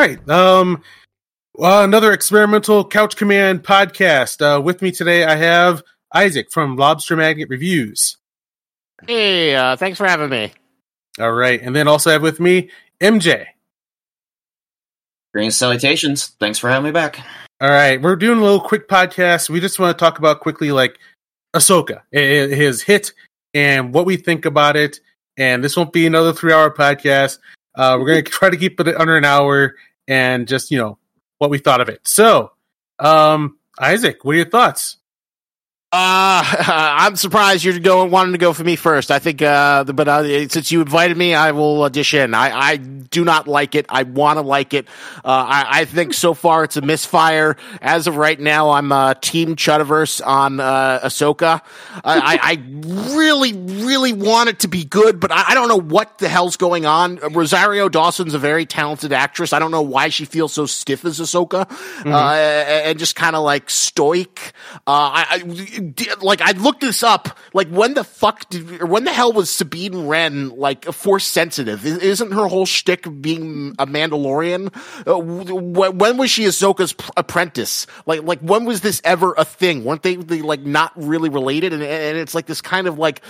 right. All right. Um, well, another experimental Couch Command podcast. Uh, with me today, I have Isaac from Lobster Magnet Reviews. Hey, uh, thanks for having me. All right. And then also have with me MJ. Green salutations. Thanks for having me back. All right. We're doing a little quick podcast. We just want to talk about quickly, like, Ahsoka, i- i- his hit, and what we think about it. And this won't be another three hour podcast. Uh, we're going to try to keep it under an hour and just, you know, what we thought of it. So, um, Isaac, what are your thoughts? Uh, I'm surprised you're going wanting to go for me first. I think, uh, but uh, since you invited me, I will audition. I, I do not like it. I want to like it. Uh, I, I think so far it's a misfire. As of right now, I'm uh, Team Chudiverse on uh, Ahsoka. I, I, I really, really want it to be good, but I, I don't know what the hell's going on. Rosario Dawson's a very talented actress. I don't know why she feels so stiff as Ahsoka, uh, and just kind of like stoic. Uh, I, I did- like I looked this up. Like when the fuck did, or when the hell was Sabine Wren like force sensitive? Isn't her whole shtick being a Mandalorian? Uh, when, when was she Ahsoka's p- apprentice? Like like when was this ever a thing? Weren't they, they like not really related? And, and it's like this kind of like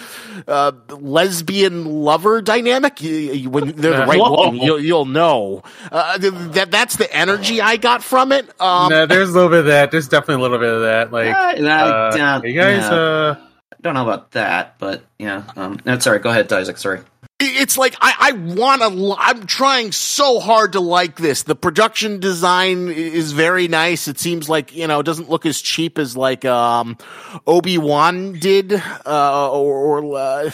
uh, lesbian lover dynamic. You- you- When they're the right Whoa. looking, you'll, you'll know. Uh, that that's the energy I got from it. Um, no, there's a little bit of that. There's definitely a little bit of that. Like, Uh, I uh, don't- you guys, yeah. uh, don't know about that, but yeah. Um, no, sorry, go ahead, Isaac. Sorry. it's like I, I want to. I'm trying so hard to like this. The production design is very nice. It seems like you know it doesn't look as cheap as like um, Obi Wan did, uh, or, or uh,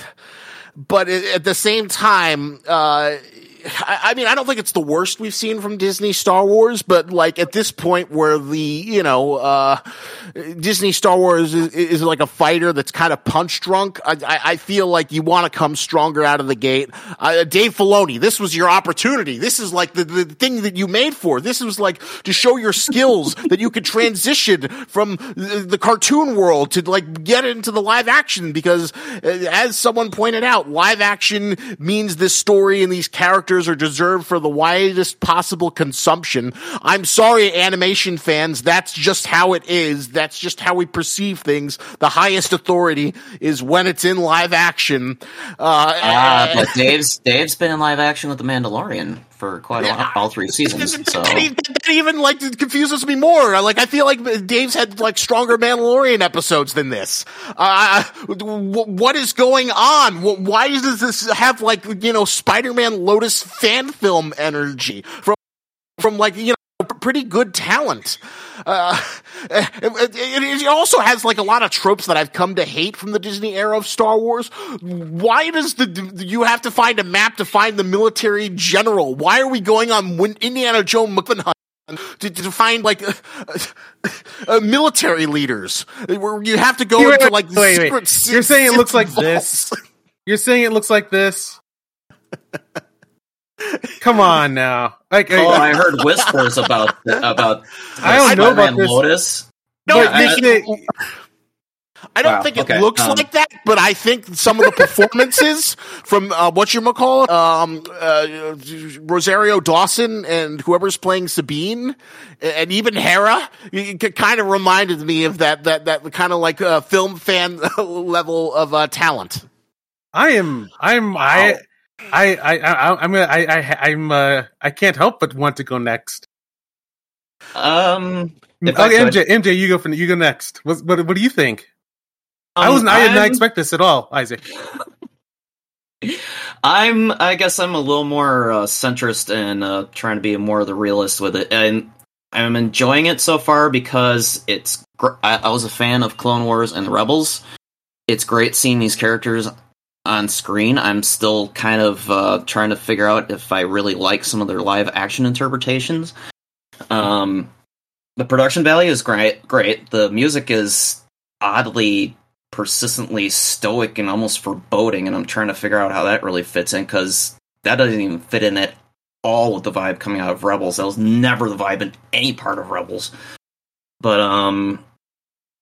but a- at the same time. Uh, I mean, I don't think it's the worst we've seen from Disney Star Wars, but like at this point where the, you know, uh, Disney Star Wars is, is like a fighter that's kind of punch drunk, I, I, I feel like you want to come stronger out of the gate. Uh, Dave Filoni, this was your opportunity. This is like the, the thing that you made for. This was like to show your skills that you could transition from the, the cartoon world to like get into the live action because uh, as someone pointed out, live action means this story and these characters are deserved for the widest possible consumption. I'm sorry, animation fans. That's just how it is. That's just how we perceive things. The highest authority is when it's in live action. Uh, Ah, but Dave's Dave's been in live action with the Mandalorian for quite a while, all three seasons. So that, even, that even like confuses me more. Like I feel like Dave's had like stronger Mandalorian episodes than this. Uh, what is going on? Why does this have like you know Spider-Man Lotus fan film energy from from like you know pretty good talent? Uh, it, it- it also has like a lot of tropes that I've come to hate from the Disney era of Star Wars. Why does the you have to find a map to find the military general? Why are we going on Indiana Jones McMahon to, to find like uh, uh, military leaders? Where you have to go Wait, into like wait, wait. secret. You're saying it looks like vaults. this? You're saying it looks like this? Come on now. Like, oh, I heard whispers about about. I don't know about this. Lotus. No, Yeah, they- I- they- I don't Wow, think it okay, looks um, like that, but I think some of the performances from uh, what you call um, uh, Rosario Dawson and whoever's playing Sabine, and even Hera, kind of reminded me of that that that kind of like uh, film fan level of uh, talent. I am. I'm. I. I. I. I. I'm. gonna- I. I. I'm. Uh. I can't help but want to go next. Um, Okay, MJ. MJ, you go for. You go next. What. What, what do you think? I um, wasn't. I did not expect this at all, Isaac. I'm. I guess I'm a little more uh, centrist and uh, trying to be more of the realist with it, and I'm enjoying it so far because it's. Gr- I, I was a fan of Clone Wars and Rebels. It's great seeing these characters on screen. I'm still kind of uh, trying to figure out if I really like some of their live action interpretations. Um, the production value is great. Great. The music is oddly persistently stoic and almost foreboding, and I'm trying to figure out how that really fits in because that doesn't even fit in at all with the vibe coming out of Rebels. That was never the vibe in any part of Rebels. But um,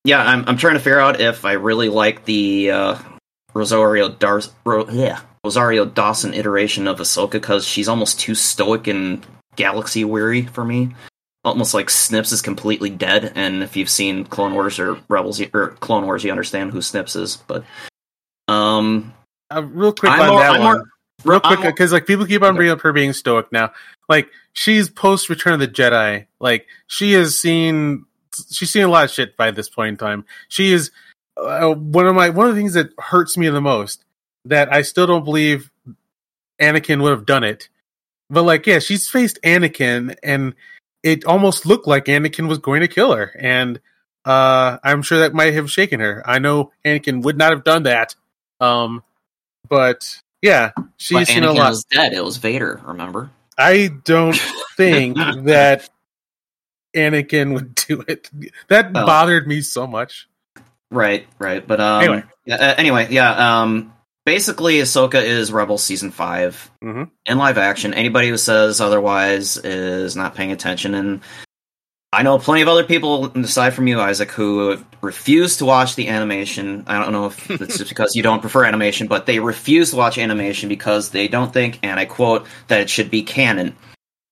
yeah, I'm I'm trying to figure out if I really like the uh, Rosario Dar- Ro- yeah, Rosario Dawson iteration of Ahsoka because she's almost too stoic and galaxy weary for me. Almost like Snips is completely dead, and if you've seen Clone Wars or Rebels or Clone Wars, you understand who Snips is. But um, Uh, real quick I'm on more- that I'm one. more- real quick, because like people keep on bringing up her being stoic now. Like she's post Return of the Jedi. Like she has seen, she's seen a lot of shit by this point in time. She is uh, one of my one of the things that hurts me the most. That I still don't believe Anakin would have done it. But like, yeah, she's faced Anakin, and it almost looked like Anakin was going to kill her, and uh, I'm sure that might have shaken her. I know Anakin would not have done that. Um, but yeah, she's but seen a lot. was dead. It was Vader. Remember? I don't think that Anakin would do it. That Oh. bothered me so much. Right, right. But um, Anyway. yeah, uh, anyway, yeah. Um, basically, Ahsoka is Rebel season 5 Mhm. in live action. Anybody who says otherwise is not paying attention. And I know plenty of other people, aside from you, Isaac, who refuse to watch the animation. I don't know if it's just because you don't prefer animation, but they refuse to watch animation because they don't think, and I quote, that it should be canon.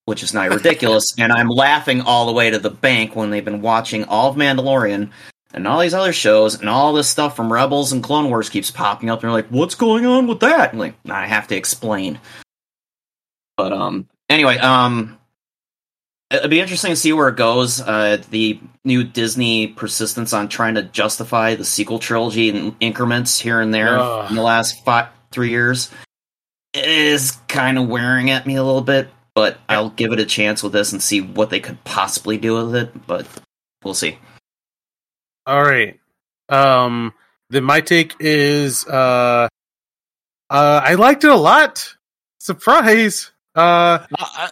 Which is not ridiculous, and I'm laughing all the way to the bank when they've been watching all of Mandalorian and all these other shows and all this stuff from Rebels and Clone Wars keeps popping up and they're like, what's going on with that? I'm like, I have to explain. But um anyway, um it'd be interesting to see where it goes. Uh the new Disney persistence on trying to justify the sequel trilogy in increments here and there Ugh. in the last five three years is kind of wearing at me a little bit, but I'll give it a chance with this and see what they could possibly do with it, but we'll see. All right. Um, then my take is uh, uh, I liked it a lot. Surprise. Uh,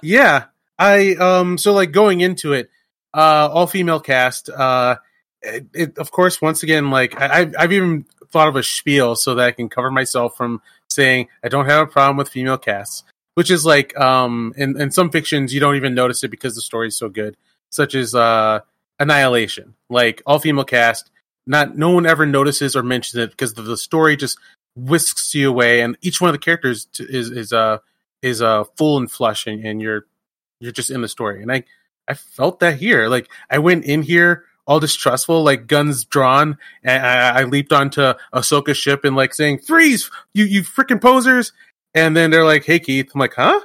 yeah. I um, so like going into it, uh, all female cast. Uh, it, it of course once again like I, I've I've even thought of a spiel so that I can cover myself from saying I don't have a problem with female casts, which is like um, in in some fictions you don't even notice it because the story is so good, such as uh, Annihilation, like all female cast. Not no one ever notices or mentions it because the, the story just whisks you away, and each one of the characters t- is is uh is uh full and flush, and, and you're you're just in the story. And I I felt that here. Like I went in here all distrustful, like guns drawn, and I, I leaped onto Ahsoka's ship and like saying, "Freeze, you you freaking posers!" And then they're like, "Hey Keith," I'm like, "Huh?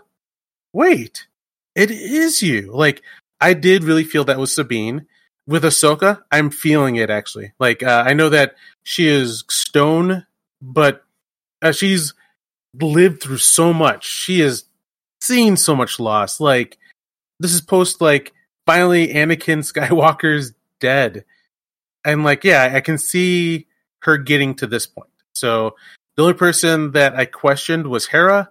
Wait, it is you." Like I did really feel that was Sabine. With Ahsoka, I'm feeling it actually. Like uh, I know that she is stone, but uh, she's lived through so much. She has seen so much loss. Like this is post like finally Anakin Skywalker's dead. And like, yeah, I can see her getting to this point. So the only person that I questioned was Hera.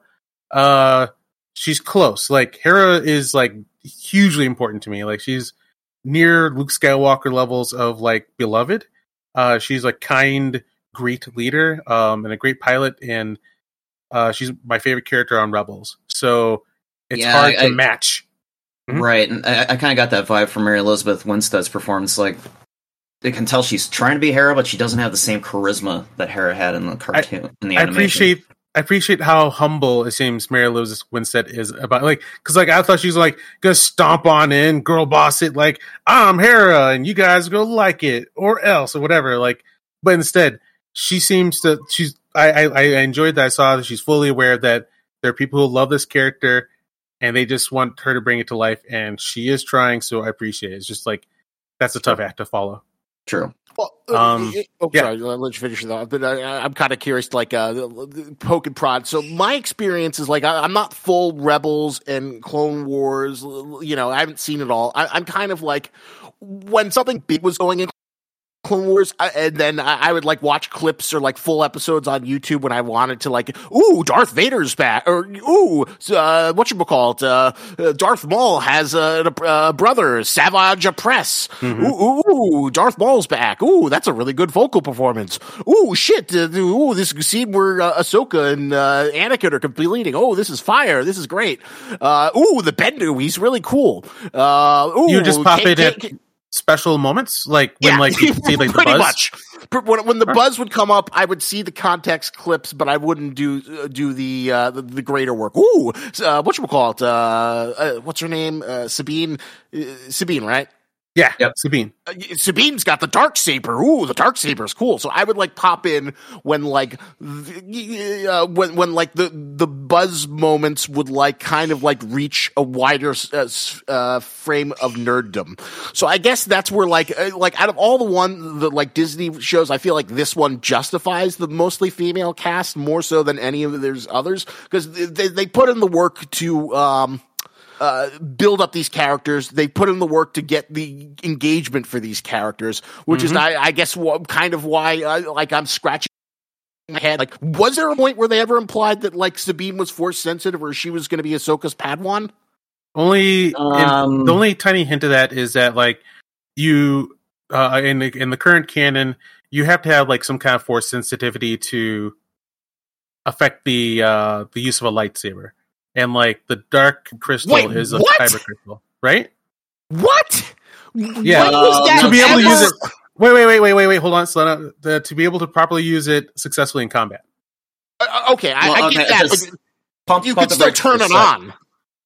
Uh she's close. Like Hera is like hugely important to me. Like she's near Luke Skywalker levels of like beloved. Uh she's a kind, great leader, um, and a great pilot and uh she's my favorite character on Rebels. So it's Yeah, hard I- to I- match. Mhm. Right, and I, I kind of got that vibe from Mary Elizabeth Winstead's performance. Like, they can tell she's trying to be Hera, but she doesn't have the same charisma that Hera had in the cartoon. in the I animation. appreciate I appreciate how humble it seems Mary Elizabeth Winstead is about like because like I thought she was like gonna stomp on in, girl boss it, like I'm Hera and you guys go like it or else or whatever. Like, but instead she seems to she's I I, I enjoyed that I saw that she's fully aware that there are people who love this character and they just want her to bring it to life and she is trying. So I appreciate it. It's just like that's a tough act to follow. True. Well, uh, Um, oh, yeah. sorry, let you finish that. But I, I'm kind of curious, like uh, the- the poke and prod. So my experience is like I, I'm not full Rebels and Clone Wars. You know, I haven't seen it all. I, I'm kind of like when something big was going in Clone Wars, I, and then I, I would like watch clips or like full episodes on YouTube when I wanted to like, ooh, Darth Vader's back, or ooh, uh, what you call it, uh, uh, Darth Maul has a, a brother, Savage Opress. Mhm. Ooh, ooh, Darth Maul's back. Ooh, that's a really good vocal performance. Ooh, shit. Uh, ooh, this scene where uh, Ahsoka and uh, Anakin are completing. Oh, this is fire. This is great. Uh, ooh, the Bendu, he's really cool. Uh, ooh, You just pop K- it K- K- special moments, like when yeah, like you see like the buzz. much. when, when the buzz would come up, I would see the context clips, but I wouldn't do uh, do the, uh, the, the greater work. Ooh, uh, what you call it? Uh, uh, what's her name? Uh, Sabine, uh, Sabine, right? Yeah, Yep. Sabine. Uh, Sabine's got the dark saber. Ooh, the dark saber is cool. So I would like pop in when like the, uh, when when like the the buzz moments would like kind of like reach a wider uh, uh, frame of nerddom. So I guess that's where like uh, like out of all the one the like Disney shows, I feel like this one justifies the mostly female cast more so than any of there's others because they they put in the work to um uh, build up these characters. They put in the work to get the engagement for these characters, which is, I, I guess, wha- kind of why, I, like, I'm scratching my head. Like, was there a point where they ever implied that, like, Sabine was force sensitive or she was going to be Ahsoka's Padawan? Only in- Um, the only tiny hint of that is that like you uh, in the in the current canon, you have to have like some kind of force sensitivity to affect the uh the use of a lightsaber. And like the dark crystal Wait, is a what? kyber crystal, right? What? Yeah. When was Um, that to be able to use it. Wait, wait, wait, wait, wait, wait. Hold on, slow down. The, to be able to properly use it successfully in combat. Uh, okay, I, Well, I get okay, that, just Pump, you pump could the still turn it on.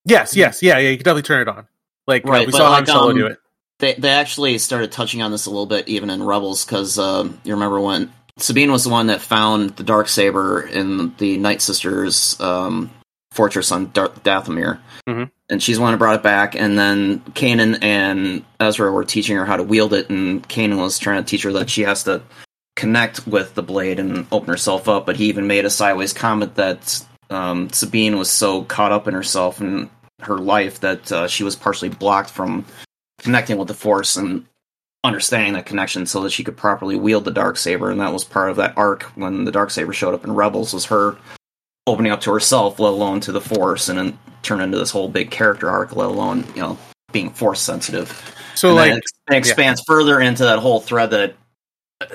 Yes, yes, yeah, yeah. You can definitely turn it on. Like uh, Right, we but saw Han like, Solo um, do it. They they actually started touching on this a little bit even in Rebels because um, you remember when Sabine was the one that found the dark saber in the Night Sisters um, fortress on Dar- Dathomir, Mhm. and she's the one who brought it back. And then Kanan and Ezra were teaching her how to wield it, and Kanan was trying to teach her that she has to connect with the blade and open herself up. But he even made a sideways comment that um, Sabine was so caught up in herself and her life that uh, she was partially blocked from connecting with the force and understanding that connection so that she could properly wield the dark saber and that was part of that arc when the dark saber showed up in rebels was her opening up to herself let alone to the force and then turn into this whole big character arc let alone you know being force sensitive So and like it expands further into that whole thread that uh,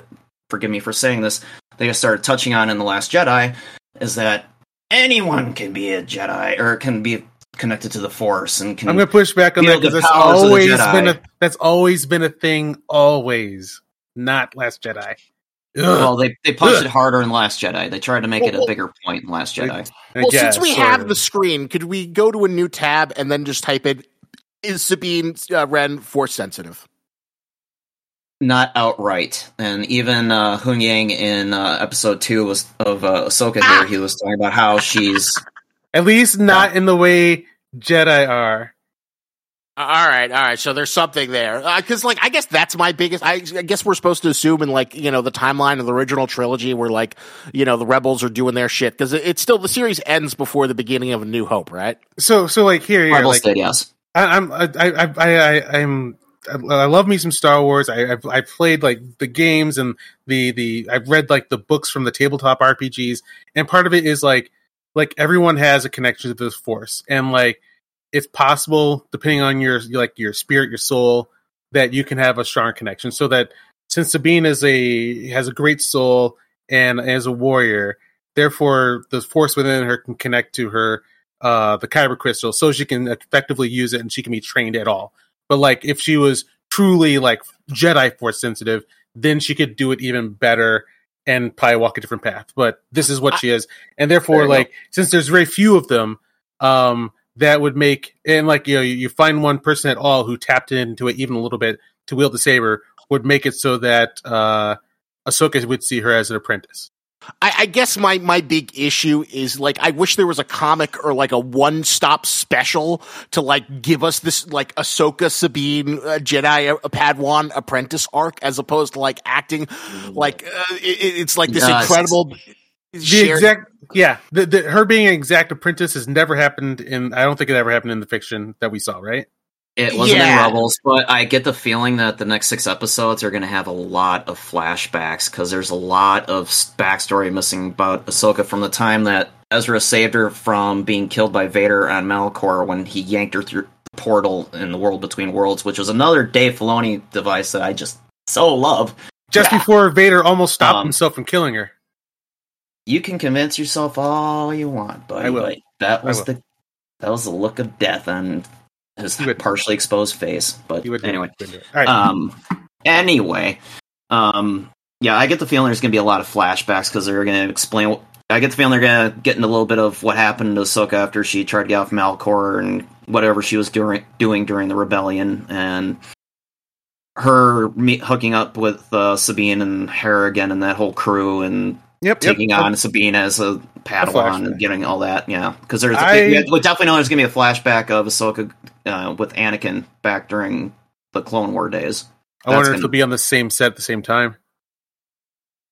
forgive me for saying this they just started touching on in the last jedi is that anyone can be a jedi or can be connected to the force and can I'm going to push back on that because that's powers of the always been a that's always been a thing. Always, not Last Jedi. Ugh. Well, they they punched Ugh. it harder in Last Jedi. They tried to make it a Well, bigger point in Last Jedi. I Well, guess, since we sort have of. the screen, could we go to a new tab and then just type in "Is Sabine uh, Wren force sensitive"? Not outright, and even uh, Huyang in uh, episode two was of uh, Ahsoka Ah! here. He was talking about how she's at least not in the way Jedi are. Uh, All right, all right. So there's something there because, like, I guess that's my biggest. I, I guess we're supposed to assume in like you know the timeline of the original trilogy, where like you know the rebels are doing their shit because it, it's still the series ends before the beginning of A New Hope, right? So so like here, here Rebels like did, yes. I, I'm I I I, I I'm I I love me some Star Wars. I I've, I've played like the games and the the I've read like the books from the tabletop RPGs, and part of it is like like everyone has a connection to this force, and like it's possible depending on your like your spirit, your soul, that you can have a strong connection. So that since Sabine is a has a great soul and as a warrior, therefore the force within her can connect to her uh the kyber crystal so she can effectively use it and she can be trained at all. But like if she was truly like jedi force sensitive then she could do it even better and probably walk a different path. But this is what she is. And therefore like since there's very few of them um that would make and like you know you, you find one person at all who tapped into it even a little bit to wield the saber would make it so that uh Ahsoka would see her as an apprentice I, I guess my my big issue is like I wish there was a comic or like a one stop special to like give us this like Ahsoka Sabine uh, Jedi uh, Padawan apprentice arc as opposed to like acting like uh, it, it's like this Yes. incredible. The shared- exact yeah the, the, her being an exact apprentice has never happened in i don't think it ever happened in the fiction that we saw right It wasn't Yeah. in Rebels, but I get the feeling that the next six episodes are going to have a lot of flashbacks because there's a lot of backstory missing about Ahsoka from the time that Ezra saved her from being killed by Vader on Malachor when he yanked her through the portal in the world between worlds, which was another Dave Filoni device that I just so love. just Yeah. before vader almost stopped Um, himself from killing her You can convince yourself all you want, but I will. Like, that was will. the that was the look of death on his partially exposed face. But anyway, would do it. all right um anyway um Yeah, I get the feeling there's going to be a lot of flashbacks because they're going to explain. I get the feeling they're going to get into a little bit of what happened to Ahsoka after she tried to get off Malachor and whatever she was doing doing during the rebellion, and her hooking up with uh, Sabine and Hera again and that whole crew, and Yep. taking yep. on Sabine as a Padawan and getting all that. Yeah, because there's I- we we definitely know there's going to be a flashback of Ahsoka uh, with Anakin back during the Clone War days. I wonder that's if gonna- they'll be on the same set at the same time.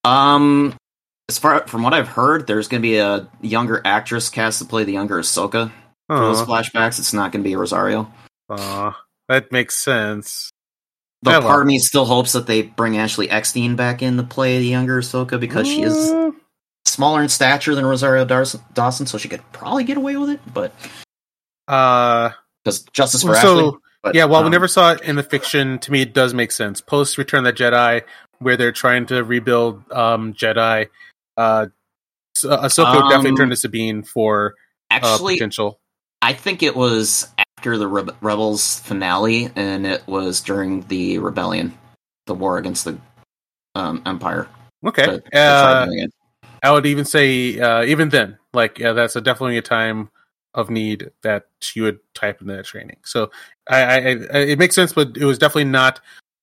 Um, as far from what I've heard, there's going to be a younger actress cast to play the younger Ahsoka for those Oh, flashbacks. It's not going to be Rosario. that makes sense. Though Yeah, well. part of me still hopes that they bring Ashley Eckstein back in to play the younger Ahsoka because she is Mm, smaller in stature than Rosario Dawson, so she could probably get away with it. But Uh, because justice for so Ashley. But, yeah, while we um, never saw it in the fiction, to me it does make sense. Post Return of the Jedi, where they're trying to rebuild um, Jedi, uh, Ahsoka would definitely Um, turn to Sabine for uh, actually potential. I think it was after the Rebe- Rebels finale, and it was during the rebellion, the war against the um, Empire. Okay, they uh. I would even say uh, even then, like yeah, that's a definitely a time of need that you would type in that training. So I, I, I it makes sense, but it was definitely not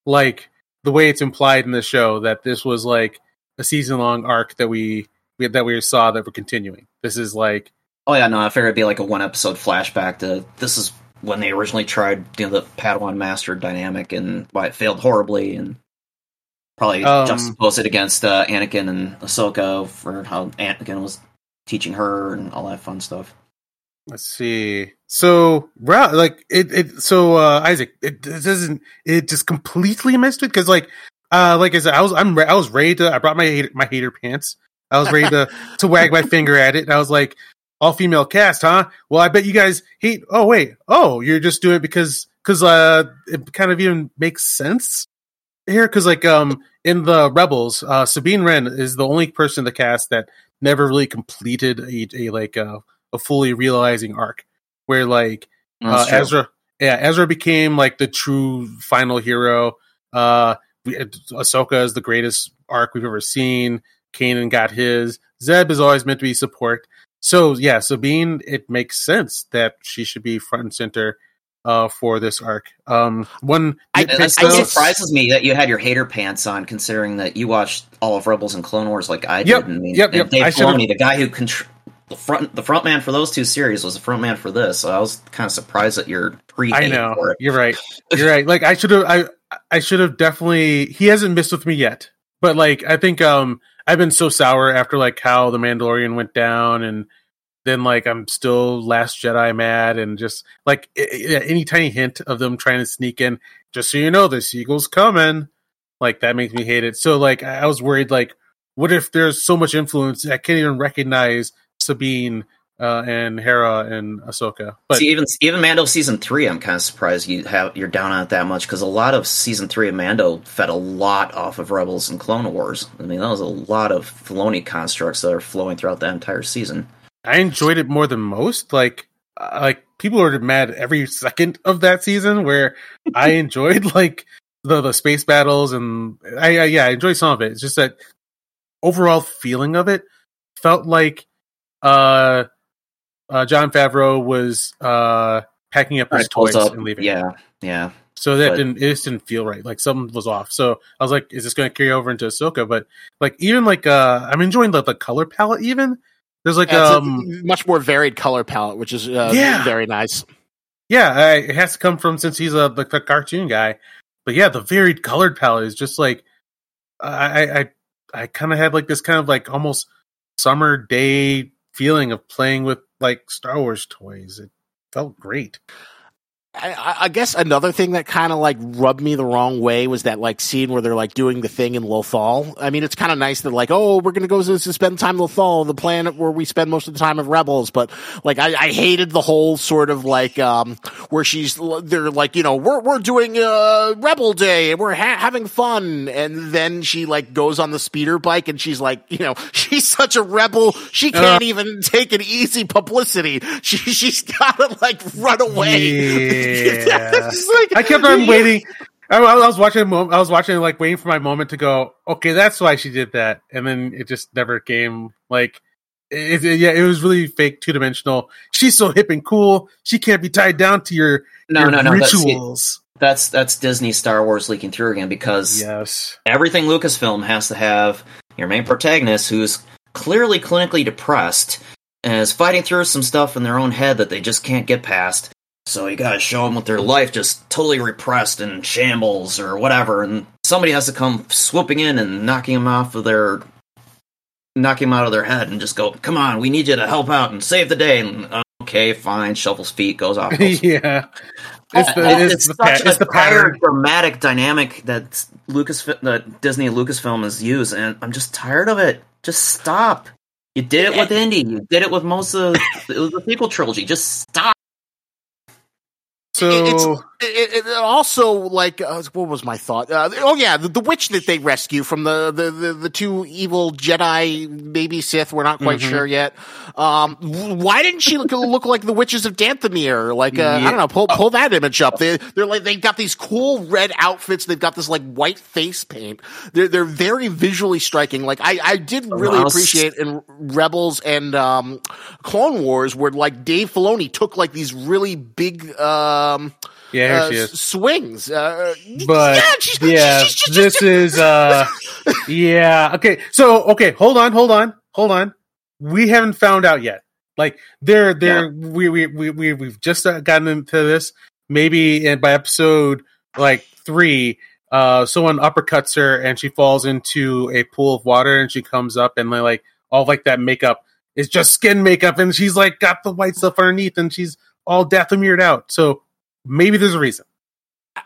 like the way it's implied in the show that this was like a season long arc that we, we that we saw that we're continuing. This is like Oh yeah, no, I figured it'd be like a one episode flashback to this is when they originally tried you know, the Padawan Master dynamic and why it failed horribly, and probably Um, juxtapose it against uh, Anakin and Ahsoka for how Anakin was teaching her and all that fun stuff. Let's see. So, like it, it. So, uh, Isaac, it, it doesn't. It just completely missed it because, like, uh, like I said, I was, I'm, I was ready to. I brought my hater, my hater pants. I was ready to to wag my finger at it. And I was like, all female cast, huh? Well, I bet you guys hate. Oh wait, oh, you're just doing it because because uh, it kind of even makes sense here because like um in the Rebels, uh, Sabine Wren is the only person in the cast that never really completed a, a like uh, a fully realizing arc where like uh. Ezra, yeah, Ezra became like the true final hero. Uh, we, Ahsoka is the greatest arc we've ever seen. Kanan got his. Zeb is always meant to be support. So yeah, Sabine, it makes sense that she should be front and center uh, for this arc. Um, one, I- It, surprises me that you had your hater pants on, considering that you watched all of Rebels and Clone Wars like I did. Yep, I mean, yep, and yep. Dave I Filoni, the guy who contr- the front the front man for those two series was the front man for this. So I was kind of surprised that you're pre. I know you're right. You're right. Like I should have. I I should have definitely. He hasn't missed with me yet, but like I think um I've been so sour after like how the Mandalorian went down, and then like I'm still Last Jedi mad, and just like i- i- any tiny hint of them trying to sneak in. Just so you know, the sequel's coming. Like that makes me hate it. So like I was worried. Like what if there's so much influence I can't even recognize Sabine uh, and Hera and Ahsoka? But See, even even Mando season three, I'm kind of surprised you have you're down on it that much because a lot of season three of Mando fed a lot off of Rebels and Clone Wars. I mean, that was a lot of Filoni constructs that are flowing throughout that entire season. I enjoyed it more than most. Like, uh, like people are mad every second of that season. Where I enjoyed like the the space battles and I, I yeah I enjoyed some of it. It's just that overall feeling of it felt like uh, uh Jon Favreau was uh packing up his toys up. and leaving. Yeah, yeah. So that But- didn't it just didn't feel right. Like something was off. So I was like, is this going to carry over into Ahsoka? But like even like uh I'm enjoying the, the color palette. Even there's like Yeah, it's a um much more varied color palette, which is uh, Yeah. very nice. Yeah, I, it has to come from since he's a the, the cartoon guy. But yeah, the varied colored palette is just like I I I, I kind of had like this kind of like almost summer day feeling of playing with like Star Wars toys. It felt great. I- I, guess another thing that kind of like rubbed me the wrong way was that like scene where they're like doing the thing in Lothal. I mean, it's kind of nice that like, oh, we're gonna go to spend time in Lothal, the planet where we spend most of the time of Rebels. But like, I, I hated the whole sort of like um where she's they're like, you know, we're we're doing uh Rebel Day and we're ha- having fun, and then she like goes on the speeder bike and she's like, you know, she's such a rebel, she can't even take an easy publicity. She she's gotta like run away. Yeah. It's like- I kept on waiting. I, I was watching. I was watching, like waiting for my moment to go. Okay, that's why she did that, and then it just never came. Like, it, it- yeah, it was really fake, two dimensional. She's so hip and cool. She can't be tied down to your, No, your no, no. That's, see, rituals. that's that's Disney Star Wars leaking through again because Yes. everything Lucasfilm has to have your main protagonist who's clearly clinically depressed and is fighting through some stuff in their own head that they just can't get past. So you gotta show them with their life just totally repressed and shambles or whatever, and somebody has to come swooping in and knocking them off of their, knocking them out of their head and just go, "Come on, we need you to help out and save the day." And uh, okay, fine, shuffles feet, goes off. goes yeah. It's the, It's, it's, the, such pa- it's a the pattern. dramatic dynamic that Lucas, that Disney and Lucasfilm has used, and I'm just tired of it. Just stop. You did it with Indy. You did it with most of it was the sequel trilogy. Just stop. So it's it, it also like uh, what was my thought? Uh, oh yeah, the, the witch that they rescue from the, the, the, the two evil Jedi, maybe Sith. We're not quite Mhm. sure yet. Um, why didn't she look, look like the witches of Dathomir? Like uh, I don't know, pull pull that image up. They they're like they've got these cool red outfits. They've got this like white face paint. They're they're very visually striking. Like I I did really Rouse. appreciate in Rebels and um, Clone Wars where like Dave Filoni took like these really big um yeah, here uh, she is. swings. Uh, But yeah, she's, yeah, she's, she's this is uh, yeah. Okay, so okay, hold on, hold on, hold on. We haven't found out yet. Like they're they're we we we we we've just uh, gotten into this. Maybe in, by episode like three, uh, someone uppercuts her and she falls into a pool of water and she comes up and they like all like that makeup is just skin makeup and she's like got the white stuff underneath and she's all Dathomired out. So maybe there's a reason.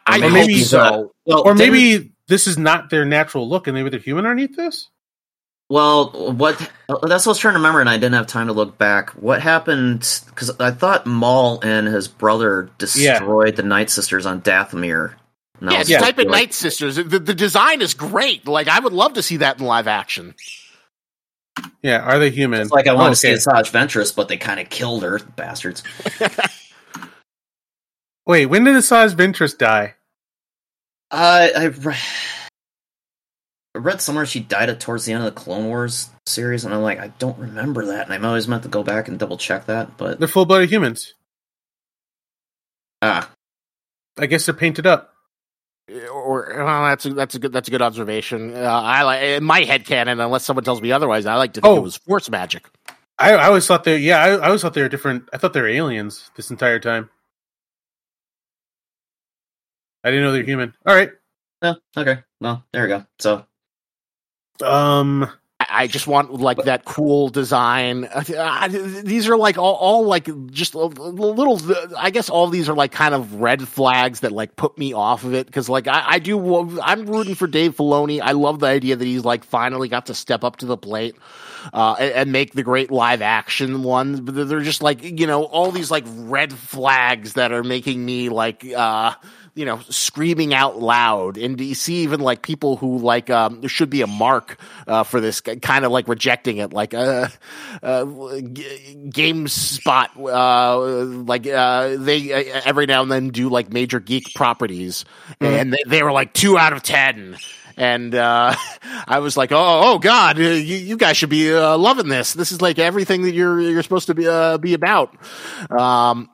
I or hope maybe- so. Well, Or didn't- maybe this is not their natural look and maybe they're human underneath this? Well, what? That's what I was trying to remember, and I didn't have time to look back. What happened? Because I thought Maul and his brother destroyed the Night Sisters on Dathomir. And Yeah, yeah. type in Night Sisters. The, the design is great. Like I would love to see that in live action. Yeah, are they human? It's like I want to oh, see Okay. Asajj Ventress, but they kind of killed her, bastards. Wait, when did Asajj Ventress die? Uh, I re- I read somewhere she died at towards the end of the Clone Wars series, and I'm like, I don't remember that, and I'm always meant to go back and double check that, but They're full blooded humans. ah, I guess they're painted up. Or well, that's a, that's a good that's a good observation. Uh, I like in my head canon, unless someone tells me otherwise. I like to think Oh. it was force magic. I, I always thought they yeah, I, I always thought they were different. I thought they were aliens this entire time. I didn't know they're human. All right. no, okay, well, there we go. So Um I, I just want like that cool design. I- these are like all, all like just a little. I guess all these are like kind of red flags that like put me off of it because like I, I do. I'm rooting for Dave Filoni. I love the idea that he's like finally got to step up to the plate. Uh, and, and make the great live action ones, but they're just like you know all these like red flags that are making me like uh, you know screaming out loud. And you see even like people who like um, there should be a mark uh, for this kind of like rejecting it, like uh, uh, G- GameSpot, uh, like uh, they uh, every now and then do like major geek properties, and they, they were like two out of ten. And uh, I was like, "Oh, oh God, uh, you, you guys should be uh, loving this. This is like everything that you're you're supposed to be uh, be about." Um,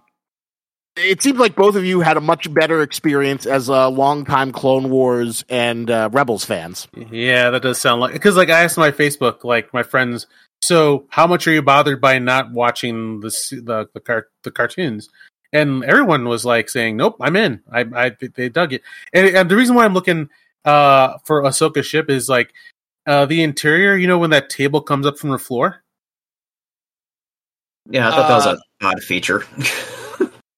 it seems like both of you had a much better experience as a longtime Clone Wars and uh, Rebels fans. yeah, that does sound like because like I asked my Facebook, like my friends, so how much are you bothered by not watching the the the, car- the cartoons? And everyone was like saying, "Nope, I'm in. I, I they dug it." And, and the reason why I'm looking uh for Ahsoka ship is like uh the interior. You know when that table comes up from the floor. yeah, I thought that was Uh, an odd feature.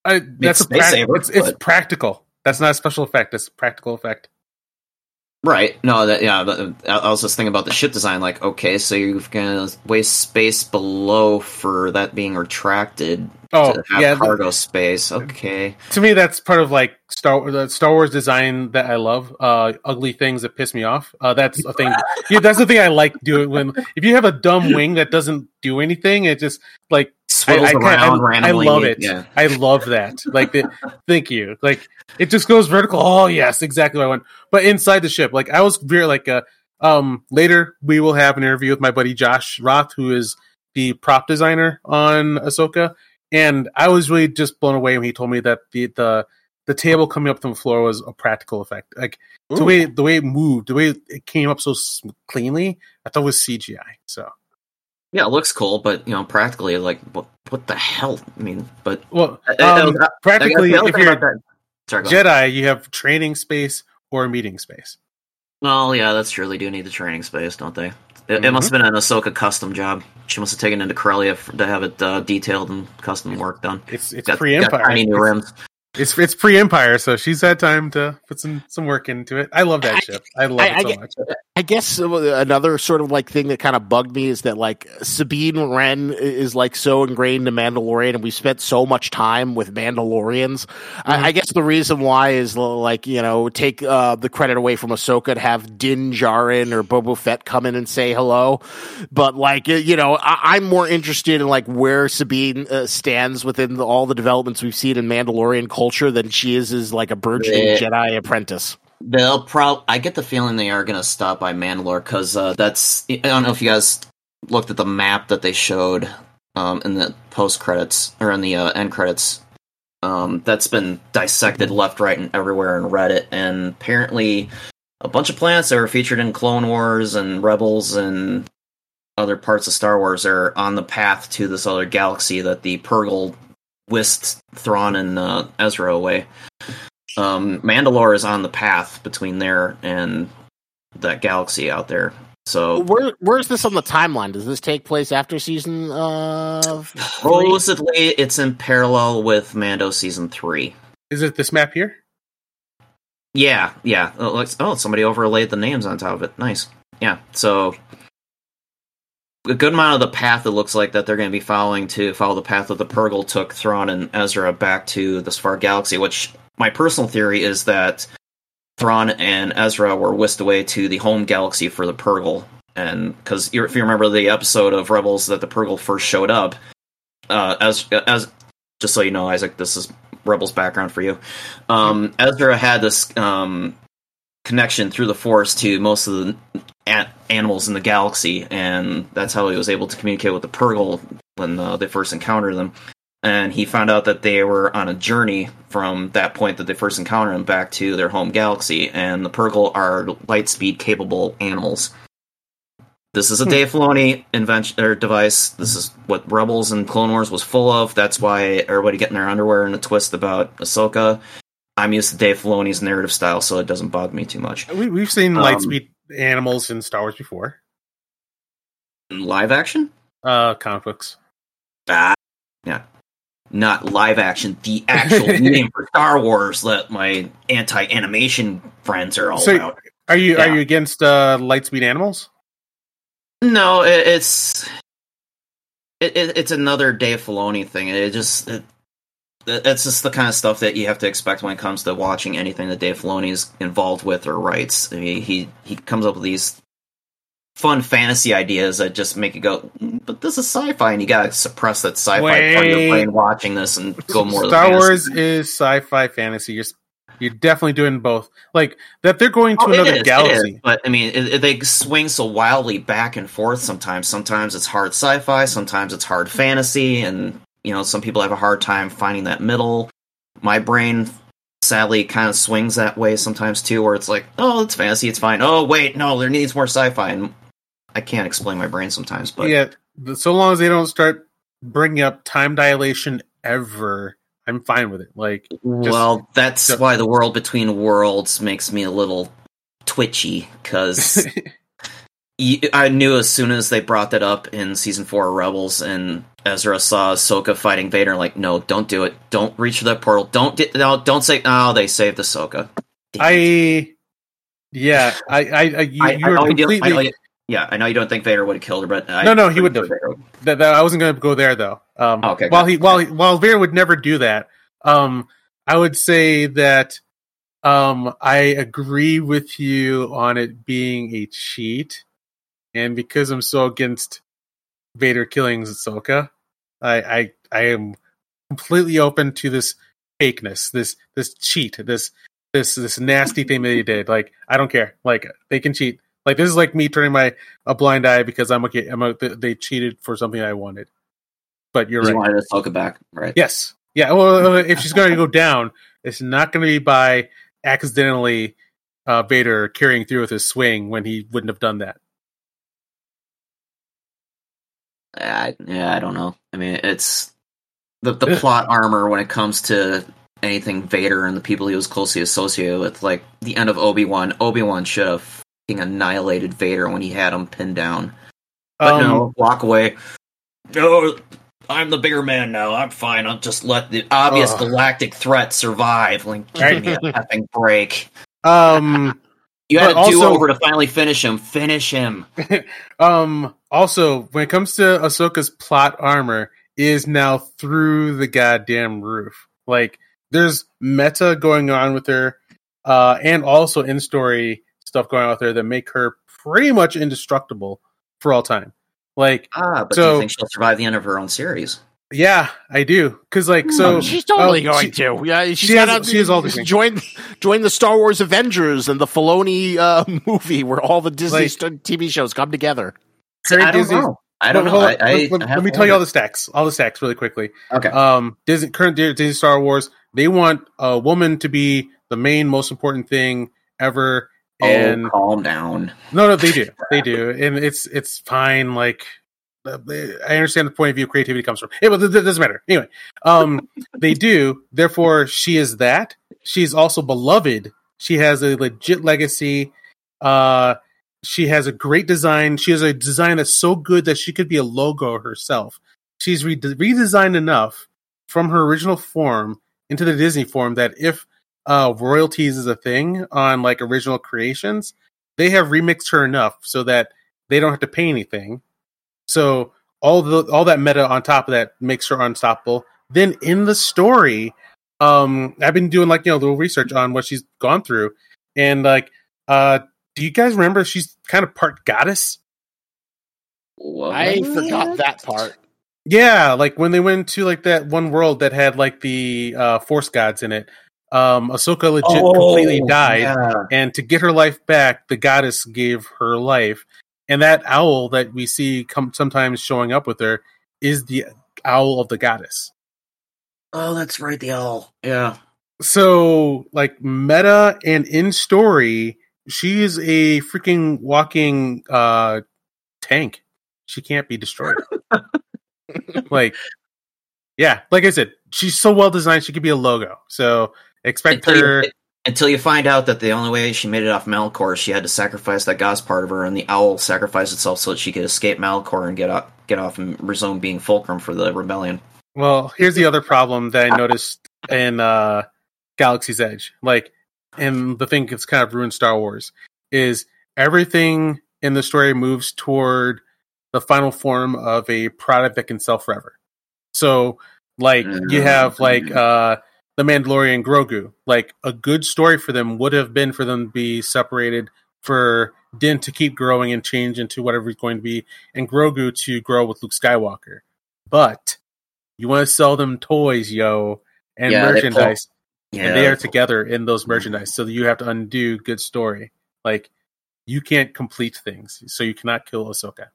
I, that's a space prac- saver, it's, it's practical. That's not a special effect. That's a practical effect. Right. No, that yeah. But I was just thinking about the ship design. Like, okay, so you're gonna waste space below for that being retracted Oh to have yeah, cargo space. Okay. to me that's part of like Star the Star Wars design that I love. Uh, ugly things that piss me off. Uh, that's a thing. yeah, that's the thing I like doing when if you have a dumb wing that doesn't do anything, it just like swivels I, around I, I randomly. love it. Yeah. I love that. Like, the, thank you. Like, it just goes vertical. Oh yes, exactly what I want. But inside the ship, like I was very like uh, um later we will have an interview with my buddy Josh Roth, who is the prop designer on Ahsoka, and I was really just blown away when he told me that the the the table coming up from the floor was a practical effect. Like the way the way it moved, the way it came up so cleanly, I thought it was CGI. So yeah, it looks cool, but you know, practically, like, what what the hell? I mean, but well, Uh, uh, um, uh, practically, other if you're that- Sorry, ahead. Jedi, you have training space or meeting space. Well, yeah, that's true. They do need the training space, don't they? It, it Mhm. must have been an Ahsoka custom job. She must have taken it into Corellia to have it uh, detailed and custom work done. It's it's pre Empire. tiny new rims. It's it's pre Empire, so she's had time to put some some work into it. I love that I- ship. I love I- it I so get- much. I guess another sort of like thing that kind of bugged me is that like Sabine Wren is like so ingrained in Mandalorian, and we spent so much time with Mandalorians. I, I guess the reason why is like you know take uh, the credit away from Ahsoka to have Din Djarin or Boba Fett come in and say hello, but like you know I, I'm more interested in like where Sabine uh, stands within the, all the developments we've seen in Mandalorian culture than she is as like a burgeoning Yeah. Jedi apprentice. They'll probably. I get the feeling they are going to stop by Mandalore because uh, that's. I don't know if you guys looked at the map that they showed um, in the post credits or in the uh, end credits. Um, that's been dissected left, right, and everywhere in Reddit, and apparently a bunch of planets that were featured in Clone Wars and Rebels and other parts of Star Wars are on the path to this other galaxy that the Purrgil whisked Thrawn and uh, Ezra away um, Mandalore is on the path between there and that galaxy out there. So Where where's this on the timeline? Does this take place after season uh supposedly it's in parallel with Mando season three. Is it this map here? Yeah, yeah. Oh, oh, somebody overlaid the names on top of it. Nice. Yeah. So a good amount of the path it looks like that they're going to be following to follow the path that the Purrgil took Thrawn and Ezra back to this far galaxy. Which my personal theory is that Thrawn and Ezra were whisked away to the home galaxy for the Purrgil, and because if you remember the episode of Rebels that the Purrgil first showed up, uh, as as just so you know, Isaac, this is Rebels background for you. Um, Ezra had this um, connection through the Force to most of the a- animals in the galaxy, and that's how he was able to communicate with the Purrgil when uh, they first encountered them. And he found out that they were on a journey from that point that they first encountered them back to their home galaxy, and the Purrgil are light speed capable animals. This is a Hmm. Dave Filoni invention or device. This is what Rebels and Clone Wars was full of. That's why everybody getting their underwear in a twist about Ahsoka. I'm used to Dave Filoni's narrative style, so it doesn't bug me too much. We, we've seen Um, lightspeed animals in Star Wars before. In live action? Uh, comic books. Ah, yeah. Not live action, the actual name for Star Wars that my anti animation friends are all So- about. Are you Yeah. are you against uh, lightspeed animals? No, it, it's it, it, it's another Dave Filoni thing. It just it, it's just the kind of stuff that you have to expect when it comes to watching anything that Dave Filoni is involved with or writes. I mean, he he comes up with these fun fantasy ideas that just make you go, "Mm, but this is sci-fi, and you gotta suppress that sci-fi part of your brain watching this and go more. Star. Wars is sci-fi fantasy. You're you're definitely doing both. Like that they're going to Oh, another is, galaxy. but I mean, it, it- they swing so wildly back and forth. Sometimes, sometimes it's hard sci-fi, sometimes it's hard fantasy, and you know, some people have a hard time finding that middle. My brain, sadly, kind of swings that way sometimes too, where it's like, oh, it's fantasy, it's fine. Oh, wait, no, there needs more sci-fi, and I can't explain my brain sometimes. But yeah, so long as they don't start bringing up time dilation ever, I'm fine with it. Like, well, that's just- why the world between worlds makes me a little twitchy because. I knew as soon as they brought that up in season four of Rebels and Ezra saw Ahsoka fighting Vader, like, no, don't do it. Don't reach for that portal. Don't di- no, don't say. Oh, they saved Ahsoka. Damn it. I, yeah, I, I, I you, I, you I were know you I completely. yeah, I know you don't think Vader would have killed her, but I, No, no, he wouldn't sure have. Would. that, that I wasn't going to go there though. Um, Oh, okay, while good. he while he, while Vader would never do that, um, I would say that um, I agree with you on it being a cheat, and because I'm so against Vader killing Ahsoka, I I, I am completely open to this fakeness, this this cheat, this this this nasty thing that they did. Like I don't care. Like they can cheat. Like this is like me turning my a blind eye because I'm okay. I'm a, they cheated for something I wanted. But you're You right. wanted to talk back, right? Yes. Yeah. Well, if she's going to go down, it's not going to be by accidentally uh, Vader carrying through with his swing when he wouldn't have done that. I, yeah, I don't know. I mean, it's the the plot armor when it comes to anything Vader and the people he was closely associated with. Like the end of Obi Wan, Obi Wan should have fucking annihilated Vader when he had him pinned down. But Um, no, walk away. No, I'm the bigger man now. I'm fine. I'll just let the obvious Ugh. galactic threat survive. Like, give me a effing break. Um. You had But a do over to finally finish him. Finish him. Um. Also, when it comes to Ahsoka's plot armor, is now through the goddamn roof. Like, there's meta going on with her, uh, and also in story stuff going on with her that make her pretty much indestructible for all time. Like, Ah, but do you think she'll survive the end of her own series? yeah, I do. Because, like, so she's totally oh, going she- to. Yeah, she's she has- gotta she has all the things. join join the Star Wars Avengers and the Filoni uh, movie where all the Disney Like- st- TV shows come together. I don't Disney- know. I don't know. I, I, let, let- I have let me tell you all the stacks, all the stacks, really quickly. Okay. Um, Disney current Disney Star Wars, they want a woman to be the main, most important thing ever. And oh, calm down. no, no, they do, they do, and it's it's fine. Like, I understand the point of view creativity comes from. It, it doesn't matter. Anyway, um, they do. Therefore, she is that. She's also beloved. She has a legit legacy. Uh, she has a great design. She has a design that's so good that she could be a logo herself. She's re- redesigned enough from her original form into the Disney form that if uh, royalties is a thing on like original creations, they have remixed her enough so that they don't have to pay anything. So all the all that meta on top of that makes her unstoppable. Then in the story, um, I've been doing like you know little research on what she's gone through, and like, uh, do you guys remember she's kind of part goddess? What? I forgot that part. Yeah, like when they went to like that one world that had like the uh, force gods in it. Um, Ahsoka legit completely died, yeah. and to get her life back, the goddess gave her life. And that owl that we see come sometimes showing up with her is the owl of the goddess. Oh, that's right. The owl. Yeah. So, like meta and in story, she is a freaking walking uh tank. She can't be destroyed. like, yeah, like I said, she's so well designed. She could be a logo. So expect Until her. you, until you find out that the only way she made it off Malachor, she had to sacrifice that Gauss part of her, and the owl sacrificed itself so that she could escape Malachor and get off, get off and resume being Fulcrum for the rebellion. Well, here's the other problem that I noticed in uh, Galaxy's Edge. Like, and the thing that's kind of ruined Star Wars is everything in the story moves toward the final form of a product that can sell forever. So, like, you have like uh, the Mandalorian Grogu. Like, a good story for them would have been for them to be separated for Din to keep growing and change into whatever he's going to be, and Grogu to grow with Luke Skywalker. But you want to sell them toys, yo, and Yeah, merchandise, Yeah, and they are together in those merchandise. So you have to undo good story. Like you can't complete things, so you cannot kill Ahsoka.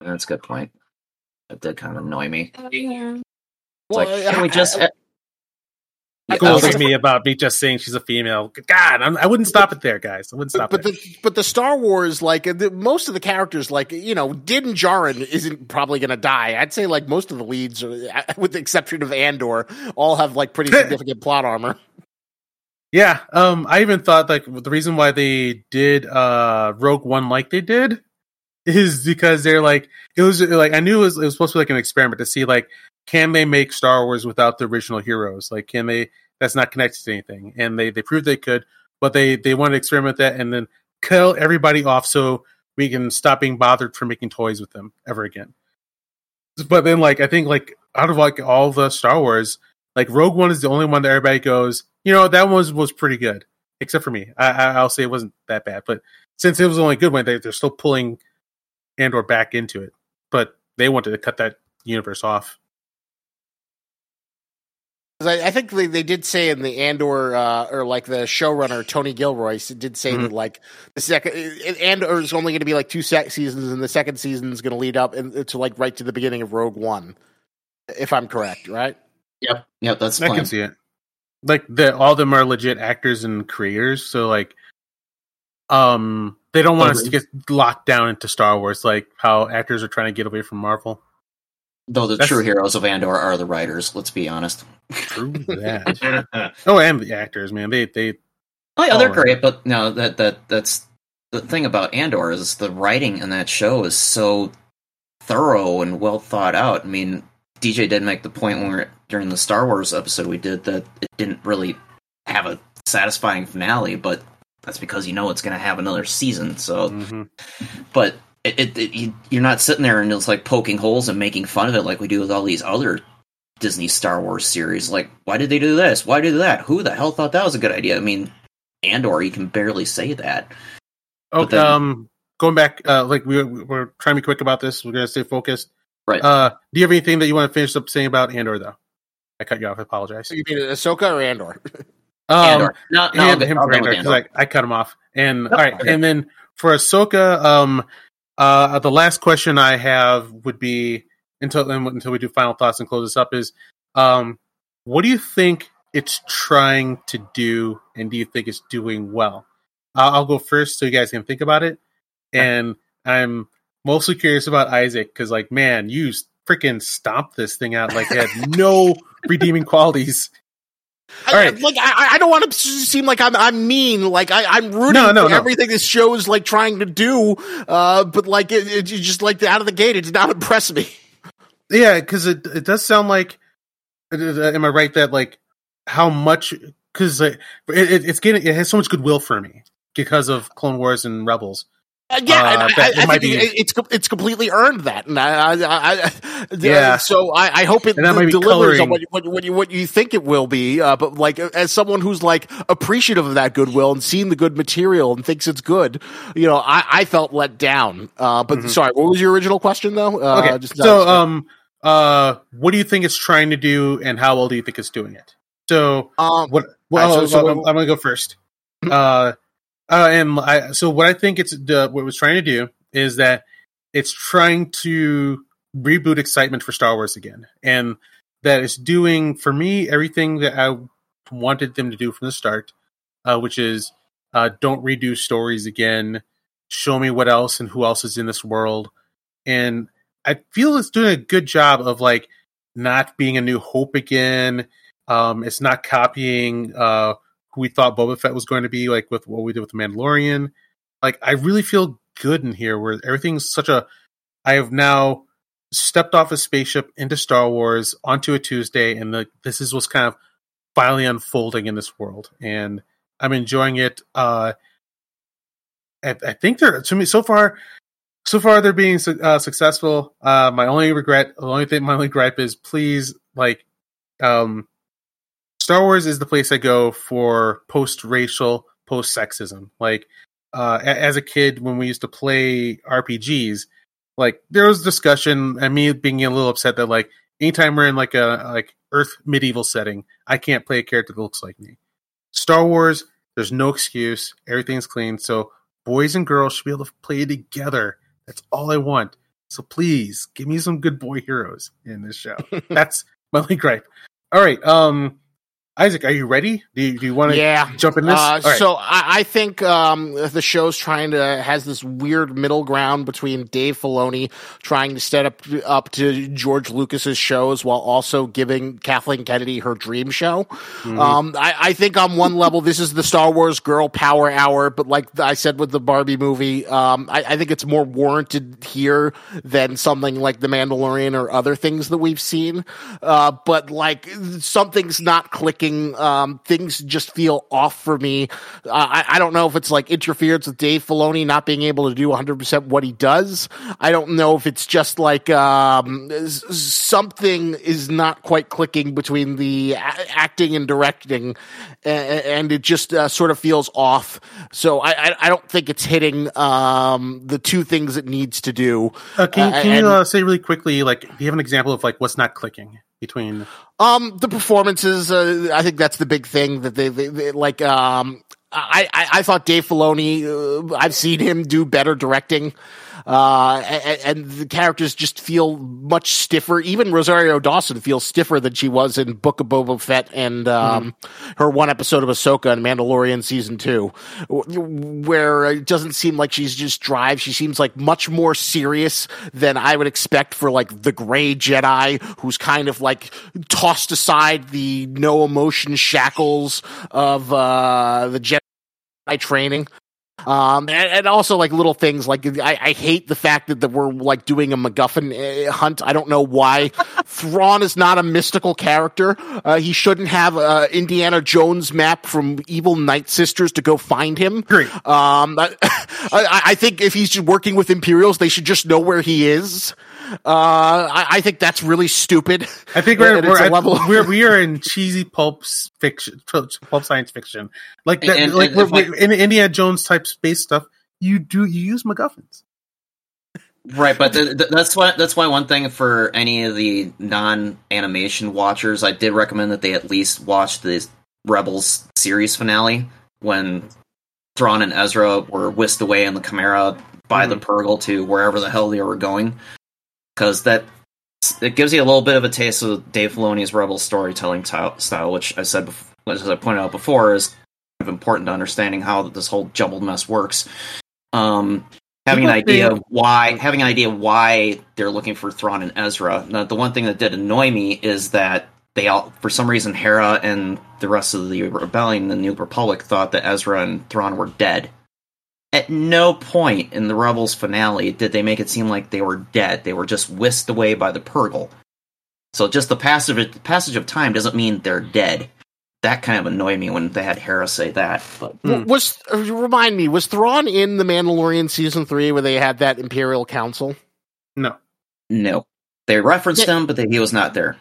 that's a good point. That did kind of annoy me. Oh, it's Well, like, can we I- just? I- Schools me about me just saying she's a female. God, I'm, I wouldn't stop it there, guys. I wouldn't stop but it. the but the Star Wars like the, most of the characters like you know Din Djarin isn't probably going to die. I'd say like most of the leads, are, with the exception of Andor, all have like pretty significant plot armor. Yeah, um, I even thought like the reason why they did uh Rogue One like they did is because they're like it was like I knew it was, it was supposed to be like an experiment to see like can they make Star Wars without the original heroes? Like can they that's not connected to anything? And they they proved they could, but they they wanted to experiment that and then kill everybody off so we can stop being bothered for making toys with them ever again. But then like I think like out of like all the Star Wars, like Rogue One is the only one that everybody goes, you know, that one was, was pretty good, except for me. I, I, I'll say it wasn't that bad, but since it was the only good one, they, they're still pulling Andor back into it. But they wanted to cut that universe off. 'Cause I, I think they, they did say in the Andor uh, or like the showrunner Tony Gilroy did say Mhm. that like the second Andor is only going to be like two sec- seasons and the second season is going to lead up in, to like right to the beginning of Rogue One, if I'm correct, right? Yep, yep, that's I fine. can see it. Like the all of them are legit actors and creators, so like, um, they don't want us to get locked down into Star Wars, like how actors are trying to get away from Marvel. Though the That's- true heroes of Andor are the writers. Let's be honest. True that. oh oh, and the actors, man, they they yeah, they're Oh. great, but no, that that that's the thing about Andor is the writing in that show is so thorough and well thought out. I mean, DJ did make the point when we were during the Star Wars episode we did that it didn't really have a satisfying finale, but that's because you know it's going to have another season. So mhm. but it, it, it you, you're not sitting there and it's like poking holes and making fun of it like we do with all these other Disney Star Wars series. Like, why did they do this? Why did do that? Who the hell thought that was a good idea? I mean, Andor, you can barely say that. Oh, then- um, going back, uh, like we we're trying to be quick about this. We're gonna stay focused. Right. Uh, do you have anything that you want to finish up saying about Andor, though? I cut you off. I apologize. So you mean Ahsoka or Andor? Um, Andor. No, no, I'll him, him I'll for go Andor, with 'cause Andor. I, I cut him off. And No, all right, okay. and then for Ahsoka, um, uh, the last question I have would be until until we do final thoughts and close this up is, um, what do you think it's trying to do, and do you think it's doing well? Uh, I'll go first, so you guys can think about it. And I'm mostly curious about Isaac because, like, man, you freaking stomped this thing out like it had no redeeming qualities. I, All right. like I, I don't want to seem like I'm I'm mean. Like I, I'm rooting No, no, for no. everything this show is like trying to do. Uh, but like it, it just like out of the gate, it did not impress me. Yeah, because it it does sound like. uh, Am I right that like how much? Because it, it, it's getting it has so much goodwill for me because of Clone Wars and Rebels. Uh, yeah, Uh, and I, I, it I think be- it's it's completely earned that, and I, I, I, I Yeah. So I, I hope it delivers on what, you- what, you- what you what you think it will be. Uh, but like as someone who's like appreciative of that goodwill and seeing the good material and thinks it's good, you know, I, I felt let down. Uh, but Mhm. sorry, what was your original question though? Uh, Okay, just- so um, uh, what do you think it's trying to do, and how well do you think it's doing it? So um, what? Well, right, so- so I'm, I'm gonna go first. Uh, uh, and I, so what I think it's uh, what it was trying to do is that it's trying to reboot excitement for Star Wars again, and that it's doing for me everything that I wanted them to do from the start, uh, which is uh, don't redo stories again, show me what else and who else is in this world, and I feel it's doing a good job of like not being a New Hope again. Um, it's not copying uh, who we thought Boba Fett was going to be, like with what we did with the Mandalorian. Like, I really feel good in here, where everything's such a. I have now stepped off a spaceship into Star Wars onto a Tuesday, and the, this is what's kind of finally unfolding in this world, and I'm enjoying it. Uh, I, I think they're to me so far. So far, they're being uh, successful. Uh, my only regret, the only thing, my only gripe is, please, like, um, Star Wars is the place I go for post racial, post sexism. Like, uh, a- as a kid, when we used to play RPGs, like there was discussion and me being a little upset that like anytime we're in like a like Earth medieval setting, I can't play a character that looks like me. Star Wars, there's no excuse. Everything's clean. So boys and girls should be able to play together. That's all I want. So please give me some good boy heroes in this show. That's my only gripe. All right, um, Isaac, are you ready? Do you, do you want to yeah. jump in this? Uh, right. So I, I think um, the show's trying to has this weird middle ground between Dave Filoni trying to set up up to George Lucas's shows while also giving Kathleen Kennedy her dream show. Mhm. Um, I, I think on one level this is the Star Wars girl power hour, but like I said with the Barbie movie, um, I, I think it's more warranted here than something like The Mandalorian or other things that we've seen. Uh, but like something's not clicking clicking. Um, things just feel off for me. Uh, I, I don't know if it's like interference with Dave Filoni not being able to do 100% what he does. I don't know if it's just like um, something is not quite clicking between the a- acting and directing, and, and it just uh, sort of feels off. So I, I, I don't think it's hitting um, the two things it needs to do. Uh, can can you uh, say really quickly, like, do you have an example of like what's not clicking between? Um, the performances, uh, I think that's the big thing that they, they, they like, um, I, I, I thought Dave Filoni, uh, I've seen him do better directing. Uh, and, and the characters just feel much stiffer. Even Rosario Dawson feels stiffer than she was in Book of Boba Fett and, um, her one episode of Ahsoka and Mandalorian season two, where it doesn't seem like she's just drive. She seems like much more serious than I would expect for like the gray Jedi who's kind of like tossed aside the no emotion shackles of, uh, the Jedi training. Um, and, and also like little things like I, I hate the fact that, that we're like doing a MacGuffin uh, hunt. I don't know why. Thrawn is not a mystical character. Uh, he shouldn't have a Indiana Jones map from Evil Night Sisters to go find him. Great. Um, I, I, I think if he's working with Imperials, they should just know where he is. Uh, I, I think that's really stupid. I think we're we're, at- level- we're we are in cheesy pulp fiction, pulp science fiction, like that, And- like and we're, we're- in Indiana Jones type space stuff. You do you use MacGuffins? Right, but th- th- that's why that's why one thing for any of the non animation watchers, I did recommend that they at least watch the Rebels series finale when Thrawn and Ezra were whisked away in the Chimera by the Purrgil to wherever the hell they were going, because that it gives you a little bit of a taste of Dave Filoni's Rebel storytelling ty- style, which I said, bef- as I pointed out before, is kind of important to understanding how this whole jumbled mess works. Um, having an idea of why having an idea why they're looking for Thrawn and Ezra. Now, the one thing that did annoy me is that they all, for some reason, Hera and the rest of the rebellion, the New Republic, thought that Ezra and Thrawn were dead. At no point in the Rebels finale did they make it seem like they were dead. They were just whisked away by the Purrgil. So just the passage passage of time doesn't mean they're dead. That kind of annoyed me when they had Hera say that. But. W- Was uh, remind me was Thrawn in the Mandalorian season three where they had that Imperial Council? No. no, they referenced him, but he was not there.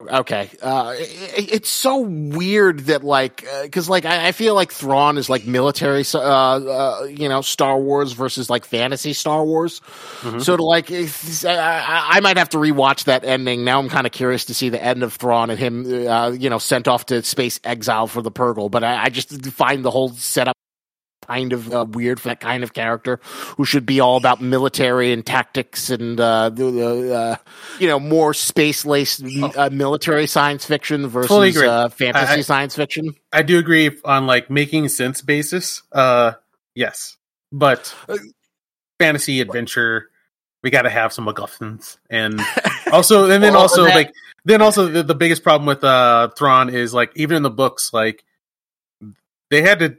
Okay, uh, it, it's so weird that like because like I, I feel like Thrawn is like military, uh, uh, you know, Star Wars versus like fantasy Star Wars. Mhm. So to like, I I might have to rewatch that ending. Now I'm kind of curious to see the end of Thrawn and him, uh, you know, sent off to space exile for the Purrgil. But I, I just find the whole setup kind of uh, weird for that kind of character who should be all about military and tactics and uh, the, the, uh, you know more space laced uh, military science fiction versus Totally uh, fantasy I- science fiction. I do agree on like making sense basis. Uh, yes, but Uh, fantasy adventure, we got to have some MacGuffins, and also, and then Well, also that- like then also the, the biggest problem with uh Thrawn is like even in the books, like they had to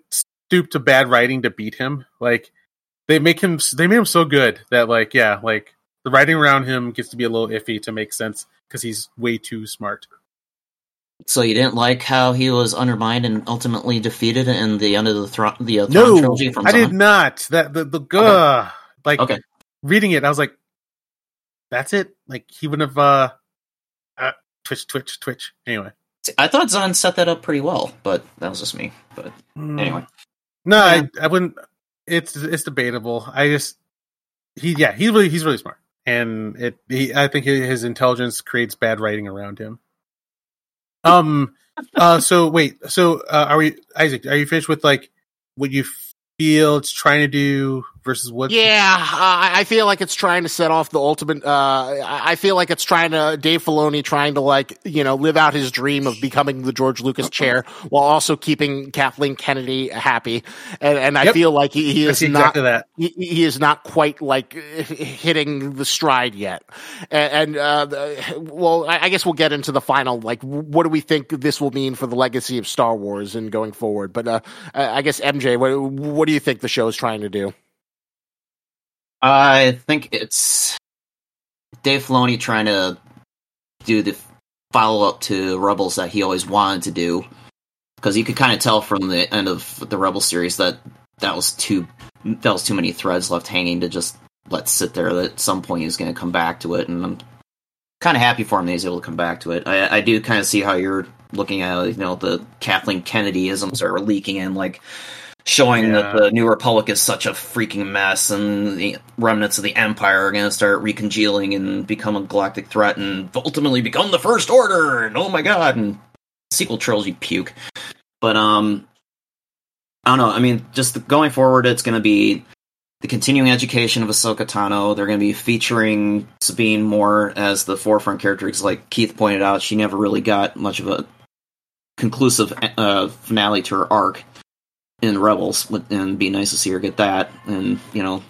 stoop to bad writing to beat him. Like they make him, they made him so good that like yeah, like the writing around him gets to be a little iffy to make sense because he's way too smart. So you didn't like how he was undermined and ultimately defeated in the end of the Thrawn, the uh, No, trilogy from I did not. That the the uh, like Okay. reading it, I was like, that's it. Like he wouldn't have uh, uh twitch, twitch, twitch. Anyway, I thought Zahn set that up pretty well, but that was just me. But anyway, no, I, I wouldn't. It's it's debatable. I just he yeah he's really he's really smart, and it he I think his intelligence creates bad writing around him. Um. Uh. So wait. So uh, are we Isaac? Are you finished with like what you feel it's trying to do versus what? Yeah, uh, I feel like it's trying to set off the ultimate. Uh, I feel like it's trying to Dave Filoni trying to like you know live out his dream of becoming the George Lucas chair while also keeping Kathleen Kennedy happy, and, and I Yep. feel like he, he is not exactly that. he, he is not quite like hitting the stride yet. And, and uh, the- well, I, I guess we'll get into the final. Like, what do we think this will mean for the legacy of Star Wars and going forward? But uh, I I guess MJ, what, what do you think the show is trying to do? I think it's Dave Filoni trying to do the follow up to Rebels that he always wanted to do. Because you could kind of tell from the end of the Rebel series that that was too that was too many threads left hanging to just let sit there. That at some point he's going to come back to it, and I'm kind of happy for him that he's able to come back to it. I, I do kind of see how you're looking at you know the Kathleen Kennedyisms are leaking in, like showing Yeah. that the New Republic is such a freaking mess, and the remnants of the Empire are going to start recongealing and become a galactic threat, and ultimately become the First Order. And oh my god, and sequel trilogy puke. But um, I don't know. I mean, just going forward, it's going to be the continuing education of Ahsoka Tano. They're going to be featuring Sabine more as the forefront character. Because, like Keith pointed out, she never really got much of a conclusive uh, finale to her arc in Rebels, and be nice to see her get that. And you know,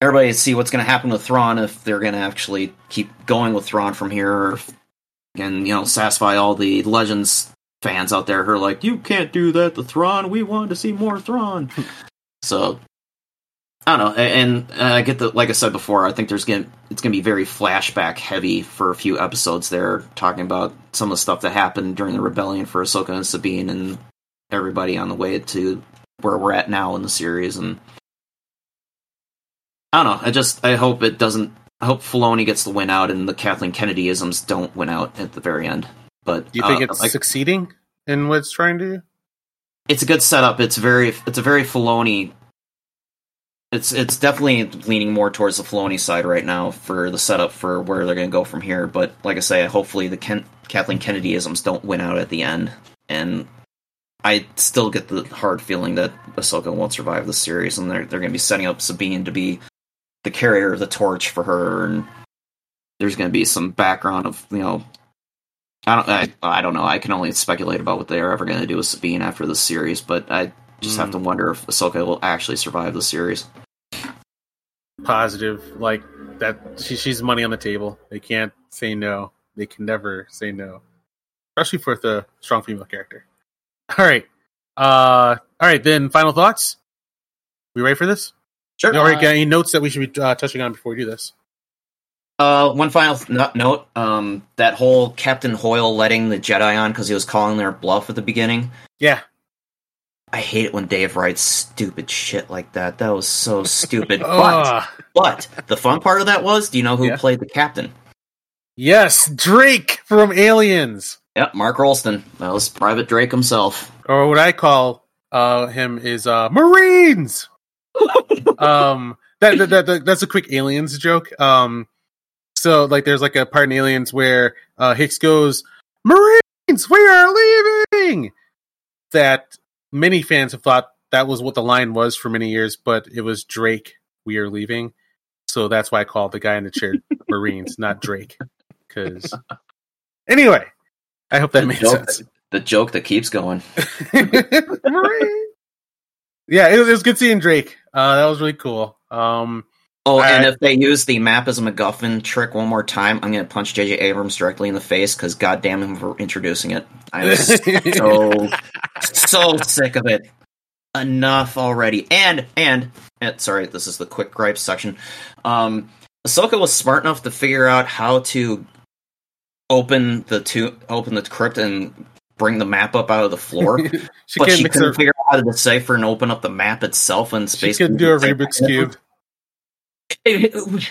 everybody see what's going to happen with Thrawn if they're going to actually keep going with Thrawn from here, and you know, satisfy all the Legends fans out there who are like, "You can't do that to Thrawn. We want to see more Thrawn." so I don't know, and I get the like I said before. I think there's gonna it's gonna be very flashback heavy for a few episodes there, talking about some of the stuff that happened during the rebellion for Ahsoka and Sabine and everybody on the way to where we're at now in the series. And I don't know. I just I hope it doesn't. I hope Filoni gets the win out and the Kathleen Kennedy isms don't win out at the very end. But Do you think uh, it's like, succeeding in what it's trying to do? it's a good setup. It's very it's a very Filoni. It's it's definitely leaning more towards the Filoni side right now for the setup for where they're going to go from here. But like I say, hopefully the Ken, Kathleen Kennedy isms don't win out at the end, and I still get the hard feeling that Ahsoka won't survive the series, and they're they're going to be setting up Sabine to be the carrier of the torch for her, and there's going to be some background of you know I don't. I, I don't know. I can only speculate about what they are ever going to do with Sabine after the series, but I just have to hmm. wonder if Ahsoka will actually survive the series. Positive, like that. She, she's money on the table. They can't say no. They can never say no, especially for the strong female character. All right, uh, all right. Then final thoughts. We ready for this? Sure. All right, got any notes that we should be uh, touching on before we do this? Uh, one final th- note: um, that whole Captain Hoyle letting the Jedi on because he was calling their bluff at the beginning. Yeah, I hate it when Dave writes stupid shit like that. That was so stupid. but but the fun part of that was, do you know who Yeah. played the captain? yes, Drake from Aliens, Yep, Mark Rolston. That was Private Drake himself. or what I call uh, him is uh, Marines. um, that, that, that, that- that's a quick Aliens joke. Um, so like, there's like a part in Aliens where uh, Hicks goes, "Marines, we are leaving." That many fans have thought that was what the line was for many years, but it was Drake, "We are leaving." So that's why I called the guy in the chair Marines, not Drake. Because anyway, I hope that The made joke- sense. The joke that keeps going. Yeah, it was, it was good seeing Drake. Uh, that was really cool. Um, Oh, All and right. if they use the map as a MacGuffin trick one more time, I'm going to punch J.J. Abrams directly in the face because goddamn him for introducing it. I'm so so sick of it. Enough already. And and, and sorry, this is the quick gripe section. Um, Ahsoka was smart enough to figure out how to open the to open the crypt and bring the map up out of the floor. she but can't she couldn't her. figure out how to decipher and open up the map itself in She space. couldn't do a Rubik's cube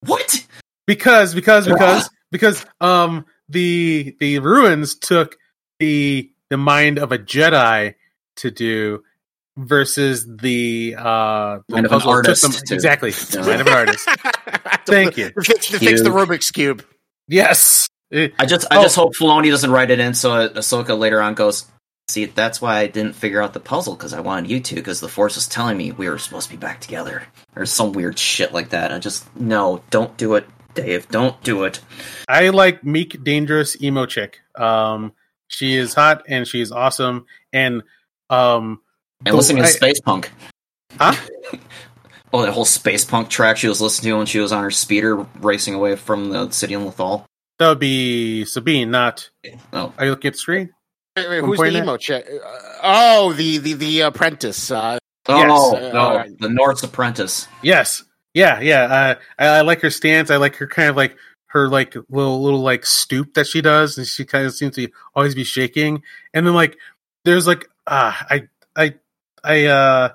What? because because because because um the the ruins took the the mind of a Jedi to do versus the uh the Mind of an puzzle artist them- to- exactly Yeah. mind of an artist. Thank you. To fix, to fix the Cube. Rubik's cube. Yes. It- I just, I Oh. just hope Filoni doesn't write it in so Ahsoka later on goes. See, that's why I didn't figure out the puzzle because I wanted you to. Because the Force was telling me we were supposed to be back together, or some weird shit like that. I just no, don't do it, Dave. Don't do it. I like meek, dangerous emo chick. Um, she is hot and she's awesome. And um, And listening to space punk. Huh? oh, that whole space punk track she was listening to when she was on her speeder racing away from the city in Lothal. That would be Sabine. Not. Oh, Are you looking at the screen? Wait, wait, who's the pointing emo chick? Uh, oh, the the the apprentice. Uh, oh Yes, uh, no, alright. the Norse Apprentice. Yes. Yeah. Yeah. Uh, I, I like her stance. I like her kind of like her like little little like stoop that she does, and she kind of seems to always be shaking. And then like there's like uh, I I I uh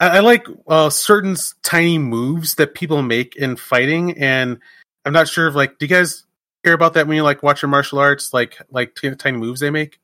I, I like uh, certain tiny moves that people make in fighting, and I'm not sure if like do you guys care about that when you like watch your martial arts, like like t- tiny moves they make?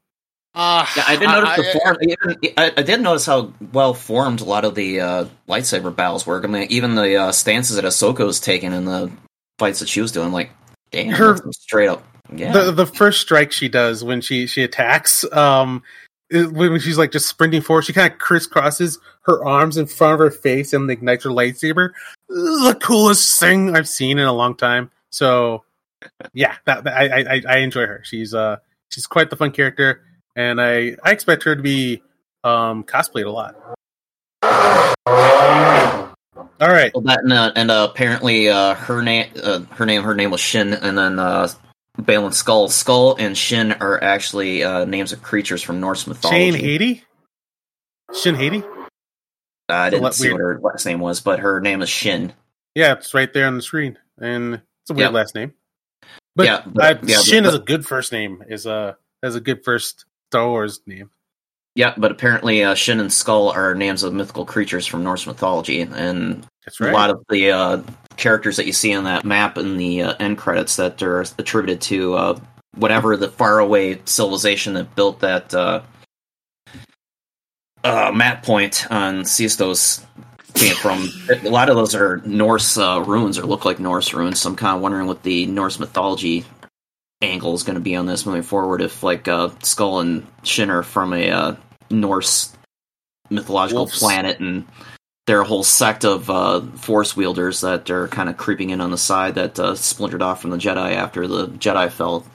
Uh, Yeah, I didn't notice the form. Even, I, I did notice how well formed a lot of the uh, lightsaber battles were. I mean, even the uh, stances that Ahsoka was taking in the fights that she was doing, like, damn, Her- straight up. Yeah, The the first strike she does when she she attacks, um, is- when she's like just sprinting forward, she kind of crisscrosses her arms in front of her face and ignites her lightsaber. This is the coolest thing I've seen in a long time. So, yeah, that, I, I I enjoy her. She's uh she's quite the fun character, and I I expect her to be um cosplayed a lot. All right, Well, that and, uh, and uh, apparently uh, her name, uh, her name, her name was Shin, and then uh, Baylan Skoll, Skoll and Shin are actually uh, names of creatures from Norse mythology. Shane Hati, Shin Hati. I didn't see weird. what her last name was, but her name is Shin. Yeah, it's right there on the screen, and it's a weird Yeah. last name. But, Yeah, but- uh, yeah, but- Shin is a good first name. Is a has a good first Star Wars name. Yeah, but apparently uh, Shin and Skoll are names of mythical creatures from Norse mythology, and That's a lot of the uh, characters that you see on that map in the uh, end credits that are attributed to uh, whatever the faraway civilization that built that uh, uh, map point on Seatos came from. a lot of those are Norse uh, ruins or look like Norse ruins. So I'm kind of wondering what the Norse mythology angle is going to be on this moving forward. If like uh, Skoll and Shin are from a uh, Norse mythological Wolves. planet and they're a whole sect of uh, force wielders that are kind of creeping in on the side that uh, splintered off from the Jedi after the Jedi fell.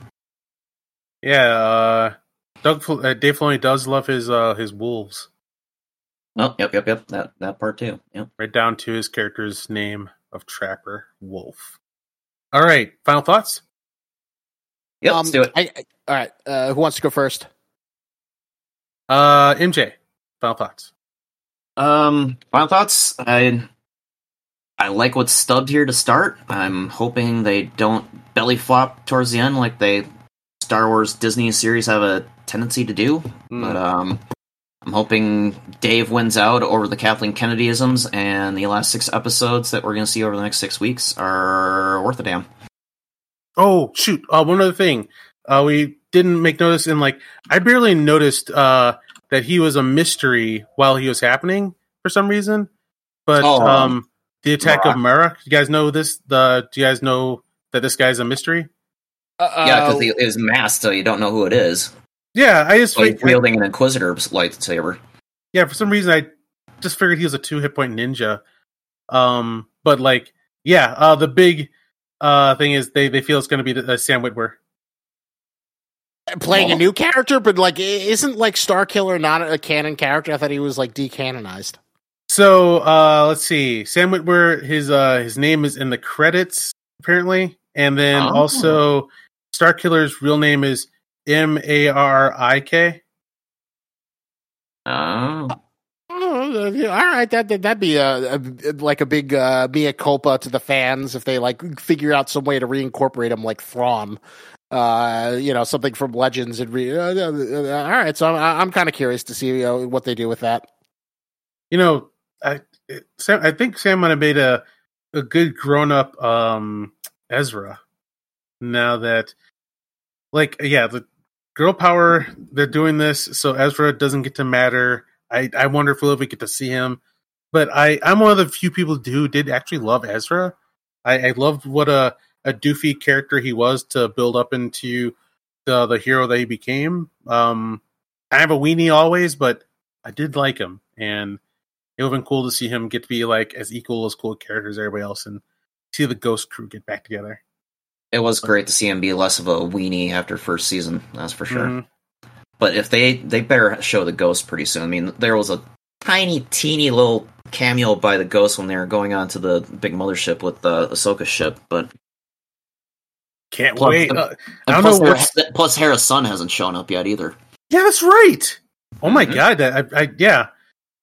Yeah, uh, Doug Fil- uh, Dave Filoni does love his uh, his wolves, Oh, yep, yep, yep. That that part too. Yep. right down to his character's name of Trapper Wolf. All right, final thoughts. Yep. Um, let's do it. I, I- all right. Uh, who wants to go first? Uh, MJ, final thoughts. Um, final thoughts. I I like what's stubbed here to start. I'm hoping they don't belly flop towards the end like they Star Wars Disney series have a tendency to do. Hmm. But um, I'm hoping Dave wins out over the Kathleen Kennedyisms, and the last six episodes that we're going to see over the next six weeks are worth a damn. Oh shoot! Uh, one other thing, uh, we didn't make notice in like I barely noticed uh, that he was a mystery while he was happening for some reason. But Oh, um, the attack of Rock. Mara, you guys know this? The do you guys know that this guy's a mystery? Uh, yeah, because he is masked, so you don't know who it is. Yeah, I just So he's wielding an Inquisitor's lightsaber. yeah for some reason I just figured he was a two hit point ninja. Um, but like yeah, uh, the big uh thing is they they feel it's going to be the, uh, Sam Witwer. playing a new character, but like, isn't like Star Killer not a canon character? I thought he was like decanonized. So uh let's see. Sam Witwer, his uh his name is in the credits apparently, and then Oh. also Star Killer's real name is M A R I K. Oh. Oh, all right, that that- that'd be a, a like a big uh, mea culpa to the fans if they like figure out some way to reincorporate him like Thrawn, uh, you know, something from Legends and re- uh, uh, uh, all right. So I'm I'm kind of curious to see uh, what they do with that. You know, I it- Sam, I think Sam might have made a a good grown up um Ezra. Now that, like, yeah, the girl power they're doing this, so Ezra doesn't get to matter. I I wonder if we'll ever get to see him. But I I'm one of the few people who did actually love Ezra. I, I loved what a a doofy character he was to build up into the the hero that he became. Um, I have a weenie always, but I did like him, and it would have been cool to see him get to be like as equal as cool characters as everybody else, and see the Ghost Crew get back together. It was great to see him be less of a weenie after first season, that's for sure. Mhm. But if they they better show the ghost pretty soon. I mean, there was a tiny, teeny little cameo by the ghost when they were going on to the big mothership with the Ahsoka ship, but Can't Plus- wait. Uh, I and don't know. plus, What, plus Hera's son hasn't shown up yet either. yeah, that's right. Oh my Mhm. god, that, I, I yeah.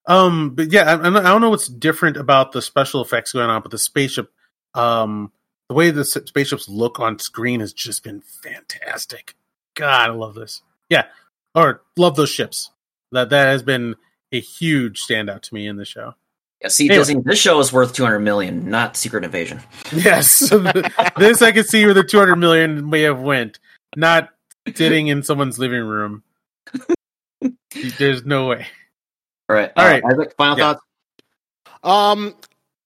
Um, but yeah, I, I don't know what's different about the special effects going on, but the spaceship, um, the way the spaceships look on screen has just been fantastic. God, I love this. Yeah, or love those ships. That that has been a huge standout to me in the show. Yeah, see, Anyway. Disney, this show is worth 200 million, not Secret Invasion. Yes, this I can see where the two hundred million may have went. Not sitting in someone's living room. There's no way. All right. All uh, right. Isaac, final Yeah. thoughts? Um,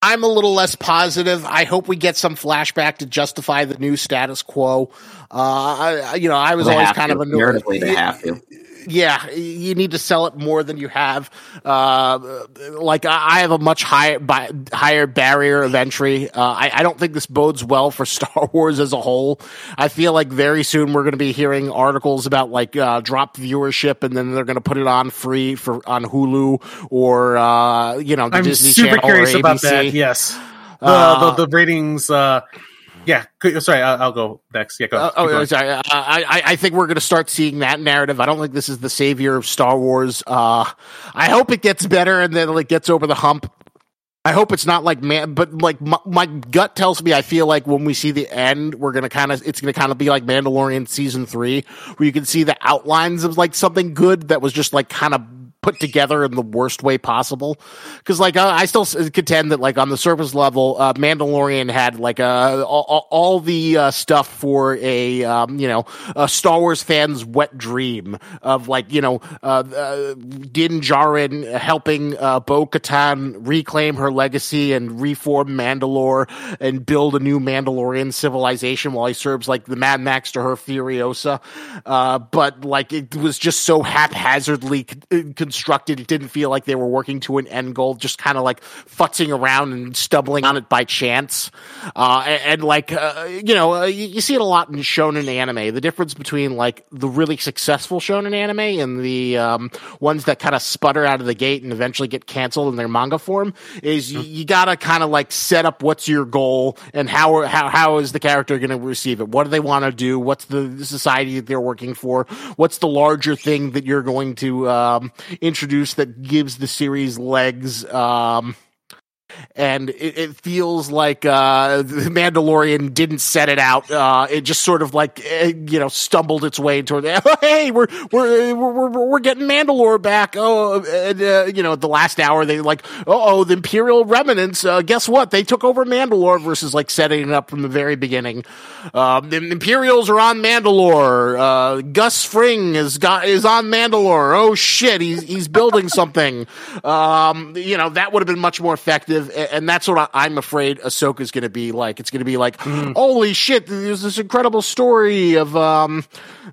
I'm a little less positive. I hope we get some flashback to justify the new status quo. Uh, I, you know, I was They always kind to. of annoyed. They have to. Yeah, you need to sell it more than you have. Uh, like I have a much higher bi- higher barrier of entry. Uh, I, I don't think this bodes well for Star Wars as a whole. I feel like very soon we're going to be hearing articles about like uh, drop viewership, and then they're going to put it on free for on Hulu or uh, you know the I'm Disney super Channel curious or about that. Yes, the, Uh, the, the ratings. Yeah, sorry, I'll, I'll go next. Yeah, go. Uh, oh, going. sorry. Uh, I, I I think we're going to start seeing that narrative. I don't think this is the savior of Star Wars. Uh, I hope it gets better and then it gets over the hump. I hope it's not like man, but like my, my gut tells me I feel like when we see the end, we're gonna kind of it's gonna kind of be like Mandalorian season three, where you can see the outlines of like something good that was just like kind of put together in the worst way possible. Because like I, I still contend that like on the surface level, uh, Mandalorian had like uh, all, all- all the uh, stuff for a um, you know a Star Wars fan's wet dream of like you know uh, uh, Din Djarin helping uh, Bo Katan reclaim her legacy and reform Mandalore and build a new Mandalorian civilization while he serves like the Mad Max to her Furiosa. Uh, but like it was just so haphazardly con- constructed, it didn't feel like they were working to an end goal, just kind of like futzing around and stumbling on it by chance. Uh, and, and like, uh, you know, uh, you, you see it a lot in shonen anime. The difference between like the really successful shonen anime and the um, ones that kind of sputter out of the gate and eventually get canceled in their manga form is you, you gotta kind of like set up what's your goal and how how how is the character going to receive it? What do they want to do? What's the society that they're working for? What's the larger thing that you're going to um, introduce that gives the series legs? Um, and it, it feels like uh, the Mandalorian didn't set it out. Uh, it just sort of like eh, you know stumbled its way toward. The, hey, we're we're we're we're, getting Mandalore back. Oh, and, uh, you know, at the last hour they like, oh, the Imperial remnants. Uh, guess what? They took over Mandalore versus like setting it up from the very beginning. Um, the Imperials are on Mandalore. Uh, Gus Fring is got is on Mandalore. Oh shit, he's he's building something. Um, you know that would have been much more effective, and that's what I, I'm afraid Ahsoka's going to be like. It's going to be like, holy shit, there's this incredible story of um,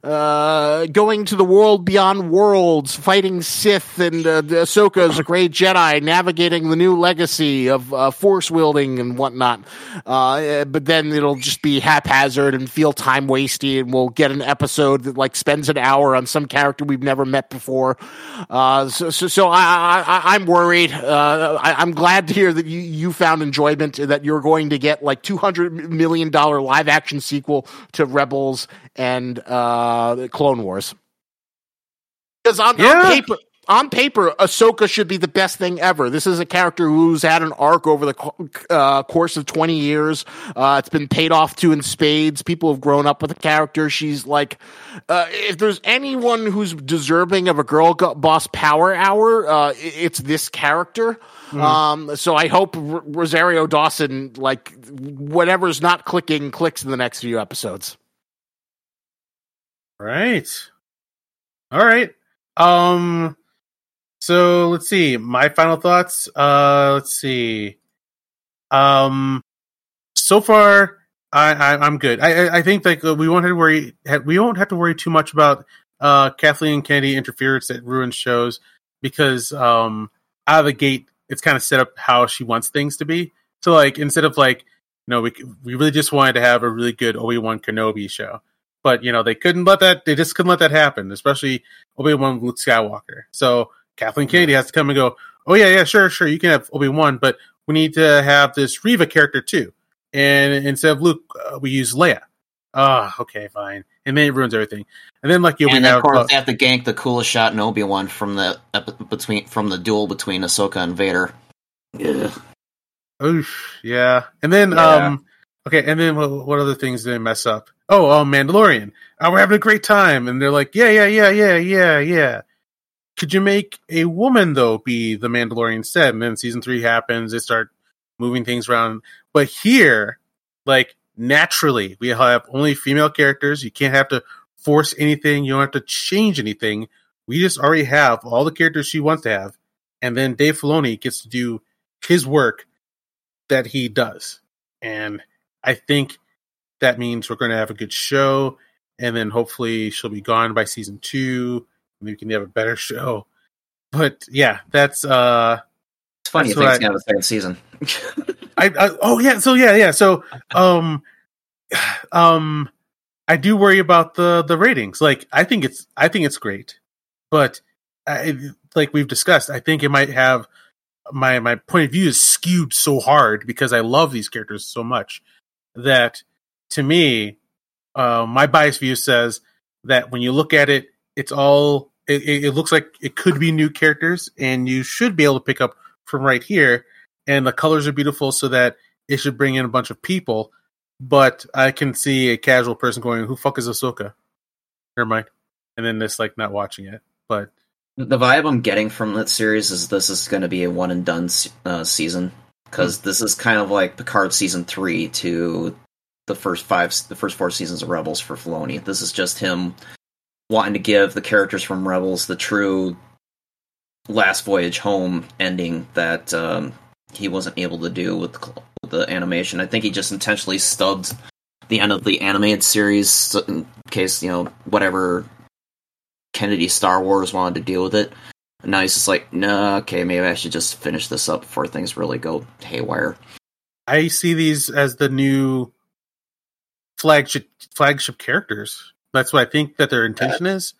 uh, going to the world beyond worlds, fighting Sith, and uh, Ahsoka is a great Jedi, navigating the new legacy of uh, force wielding and whatnot. Uh, but then it'll just be haphazard and feel time wasty, and we'll get an episode that like spends an hour on some character we've never met before. Uh, so, so, so I, I- I'm worried. Uh, I, I'm glad to hear that you, you found enjoyment, that you're going to get like 200 million dollar live action sequel to Rebels and uh, Clone Wars. Because on, Yeah. on paper, on paper, Ahsoka should be the best thing ever. This is a character who's had an arc over the uh, course of 20 years. Uh, it's been paid off to in spades. People have grown up with the character. She's like, uh, if there's anyone who's deserving of a girl boss power hour, uh, it's this character. Um, so I hope R- Rosario Dawson, like, whatever's not clicking, clicks in the next few episodes. Right. All right. Um so let's see. My final thoughts. Uh let's see. Um so far I, I I'm good. I I, I think like uh, we won't have to worry we won't have to worry too much about uh Kathleen Kennedy interference that ruins shows because um out of the gate it's kind of set up how she wants things to be. So like instead of like you know we we really just wanted to have a really good Obi-Wan Kenobi show. But you know they couldn't let that they just couldn't let that happen especially obi-wan luke skywalker. So kathleen kennedy has to come and go oh yeah yeah sure sure you can have obi-wan but we need to have this Reva character too. And instead of luke uh, we use leia ah okay fine and then it ruins everything and then like you we and then, have of course, uh, they have to gank the coolest shot in Obi Wan from the epi- between from the duel between Ahsoka and Vader. Yeah. Oof, yeah. And then Yeah. um Okay, and then what, what other things did they mess up? Oh, oh, Mandalorian. Oh, we're having a great time, and they're like, yeah, yeah, yeah, yeah, yeah, yeah. Could you make a woman though be the Mandalorian instead? And then season three happens. They start moving things around. But here, like naturally, we have only female characters. You can't have to force anything. You don't have to change anything. We just already have all the characters she wants to have, and then Dave Filoni gets to do his work that he does. And I think that means we're going to have a good show, and then hopefully she'll be gone by season two, and we can have a better show. But yeah, that's uh, It's funny you That's think it's what I- gonna have a second season. I, I oh yeah, so yeah, yeah. So um um I do worry about the the ratings. Like I think it's I think it's great. But I, like we've discussed, I think it might have my my point of view is skewed so hard because I love these characters so much that to me uh my biased view says that when you look at it it's all it, it looks like it could be new characters and you should be able to pick up from right here and the colors are beautiful so that it should bring in a bunch of people. But I can see a casual person going, "Who fuck is Ahsoka?" Never mind, and then just like not watching it. But The vibe I'm getting from that series is this is going to be a one and done uh, season because this is kind of like Picard season three to the first five, the first four seasons of Rebels for Filoni. This is just him wanting to give the characters from Rebels the true last voyage home ending that um, he wasn't able to do with, cl- with the animation. I think he just intentionally stubbed the end of the animated series in case you know whatever Kennedy Star Wars wanted to deal with it. And now he's just like, nah, okay, maybe I should just finish this up before things really go haywire. I see these as the new flagship flagship characters. That's what I think that their intention is.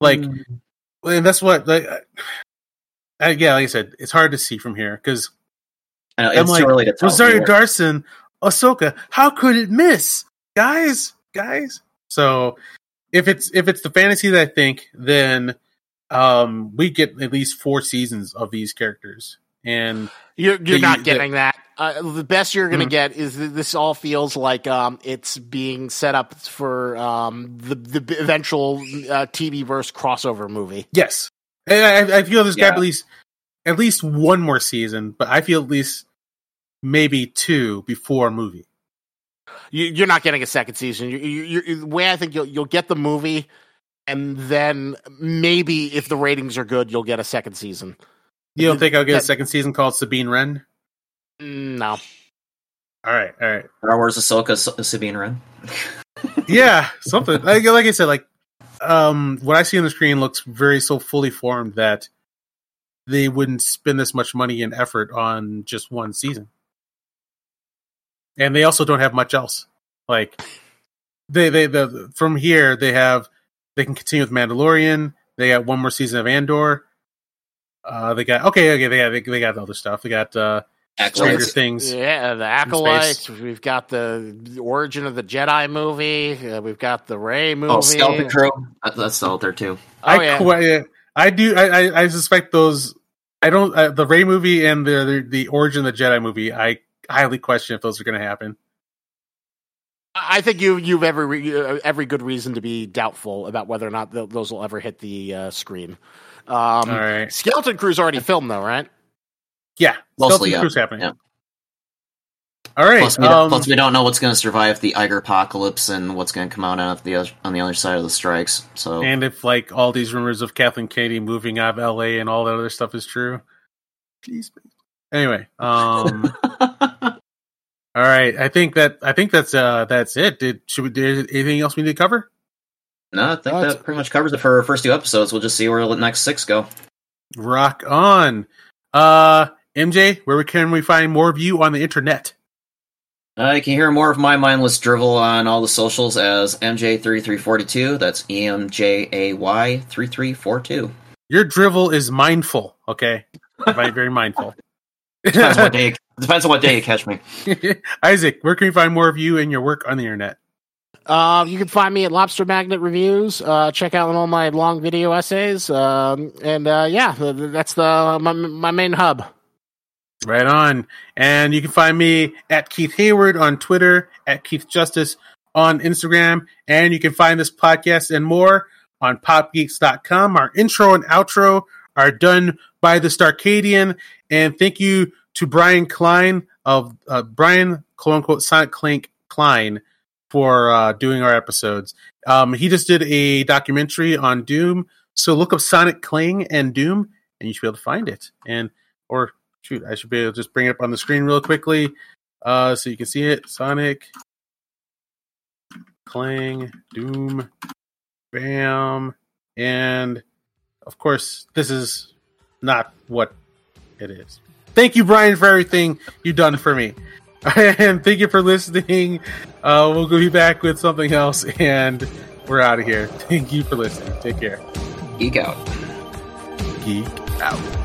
Like, and that's what like. Uh, yeah, like I said, it's hard to see from here because I know, I'm it's like, too early to tell. Rosario either. Dawson, Ahsoka. How could it miss, guys? Guys. So if it's if it's the fantasy that I think, then um we get at least four seasons of these characters, and You're, you're The- not the- getting that. Uh, the best you're going to Mhm. get is that this all feels like um, it's being set up for um, the the eventual uh, TV verse crossover movie. yes, And I, I feel there's got at least at least one more season, but I feel at least maybe two before a movie. You, you're not getting a second season. You, you, you, the way I think you'll you'll get the movie, and then maybe if the ratings are good, you'll get a second season. You don't think I'll get a second season called Sabine Wren? No, All right, all right. Star Wars Ahsoka Sabine Wren. yeah, something like like I said, like um, what I see on the screen looks very so fully formed that they wouldn't spend this much money and effort on just one season, and they also don't have much else. Like they they the from here they have they can continue with Mandalorian. They got one more season of Andor. Uh, they got okay, okay. They got they, they got other stuff. They got uh, Stranger Things. yeah, the acolytes. We've got the, the origin of the Jedi movie. Uh, we've got the Rey movie. Oh, Skeleton Crew. That's still out there too. Oh, I yeah. qui- I do. I, I, I suspect those. I don't. Uh, the Rey movie and the, the the origin of the Jedi movie. I highly question if those are going to happen. I think you you've every uh, every good reason to be doubtful about whether or not th- those will ever hit the uh, screen. Um, All right. Skeleton Crew's already filmed though, right? Yeah. Mostly, Skeleton yeah. Crew's happening. Yeah. All right. Plus, we don't, um, plus, we don't know what's going to survive the Iger apocalypse and what's going to come out on the other, on the other side of the strikes. So and if like all these rumors of Kathleen Kennedy moving out of L.A. and all that other stuff is true, please. please. Anyway. Um. all right. I think that I think that's uh that's it. Did should we? Did anything else we need to cover? no, I think No, that pretty much covers it for our first two episodes. We'll just see where the next six go. Rock on. Uh, MJ, where can we find more of you on the internet? Uh, you can hear more of my mindless drivel on all the socials as MJ3342. That's E M J A Y 3342. Your drivel is mindful, okay? Very, very mindful. Depends on what day. It, Depends on what day you catch me. Isaac, where can we find more of you and your work on the internet? Uh, you can find me at Lobster Magnet Reviews. Uh, check out all my long video essays. Um, and uh, yeah, th- th- that's the my, my main hub. Right on. And you can find me at Keith Hayward on Twitter, at Keith Justice on Instagram, and you can find this podcast and more on popgeeks.com. Our intro and outro are done by the Starcadian. And thank you to Brian Klein of uh, Brian, quote unquote, Sonic Clink Klein for uh, doing our episodes. Um, he just did a documentary on Doom. So look up Sonic Cling and Doom, and you should be able to find it. And, or shoot, I should be able to just bring it up on the screen real quickly uh, so you can see it. Sonic Clang, Doom, Bam, and of course, this is not what it is. Thank you, Brian, for everything you've done for me. and thank you for listening. Uh, we'll be back with something else, and we're out of here. Thank you for listening. Take care. Geek out. Geek out.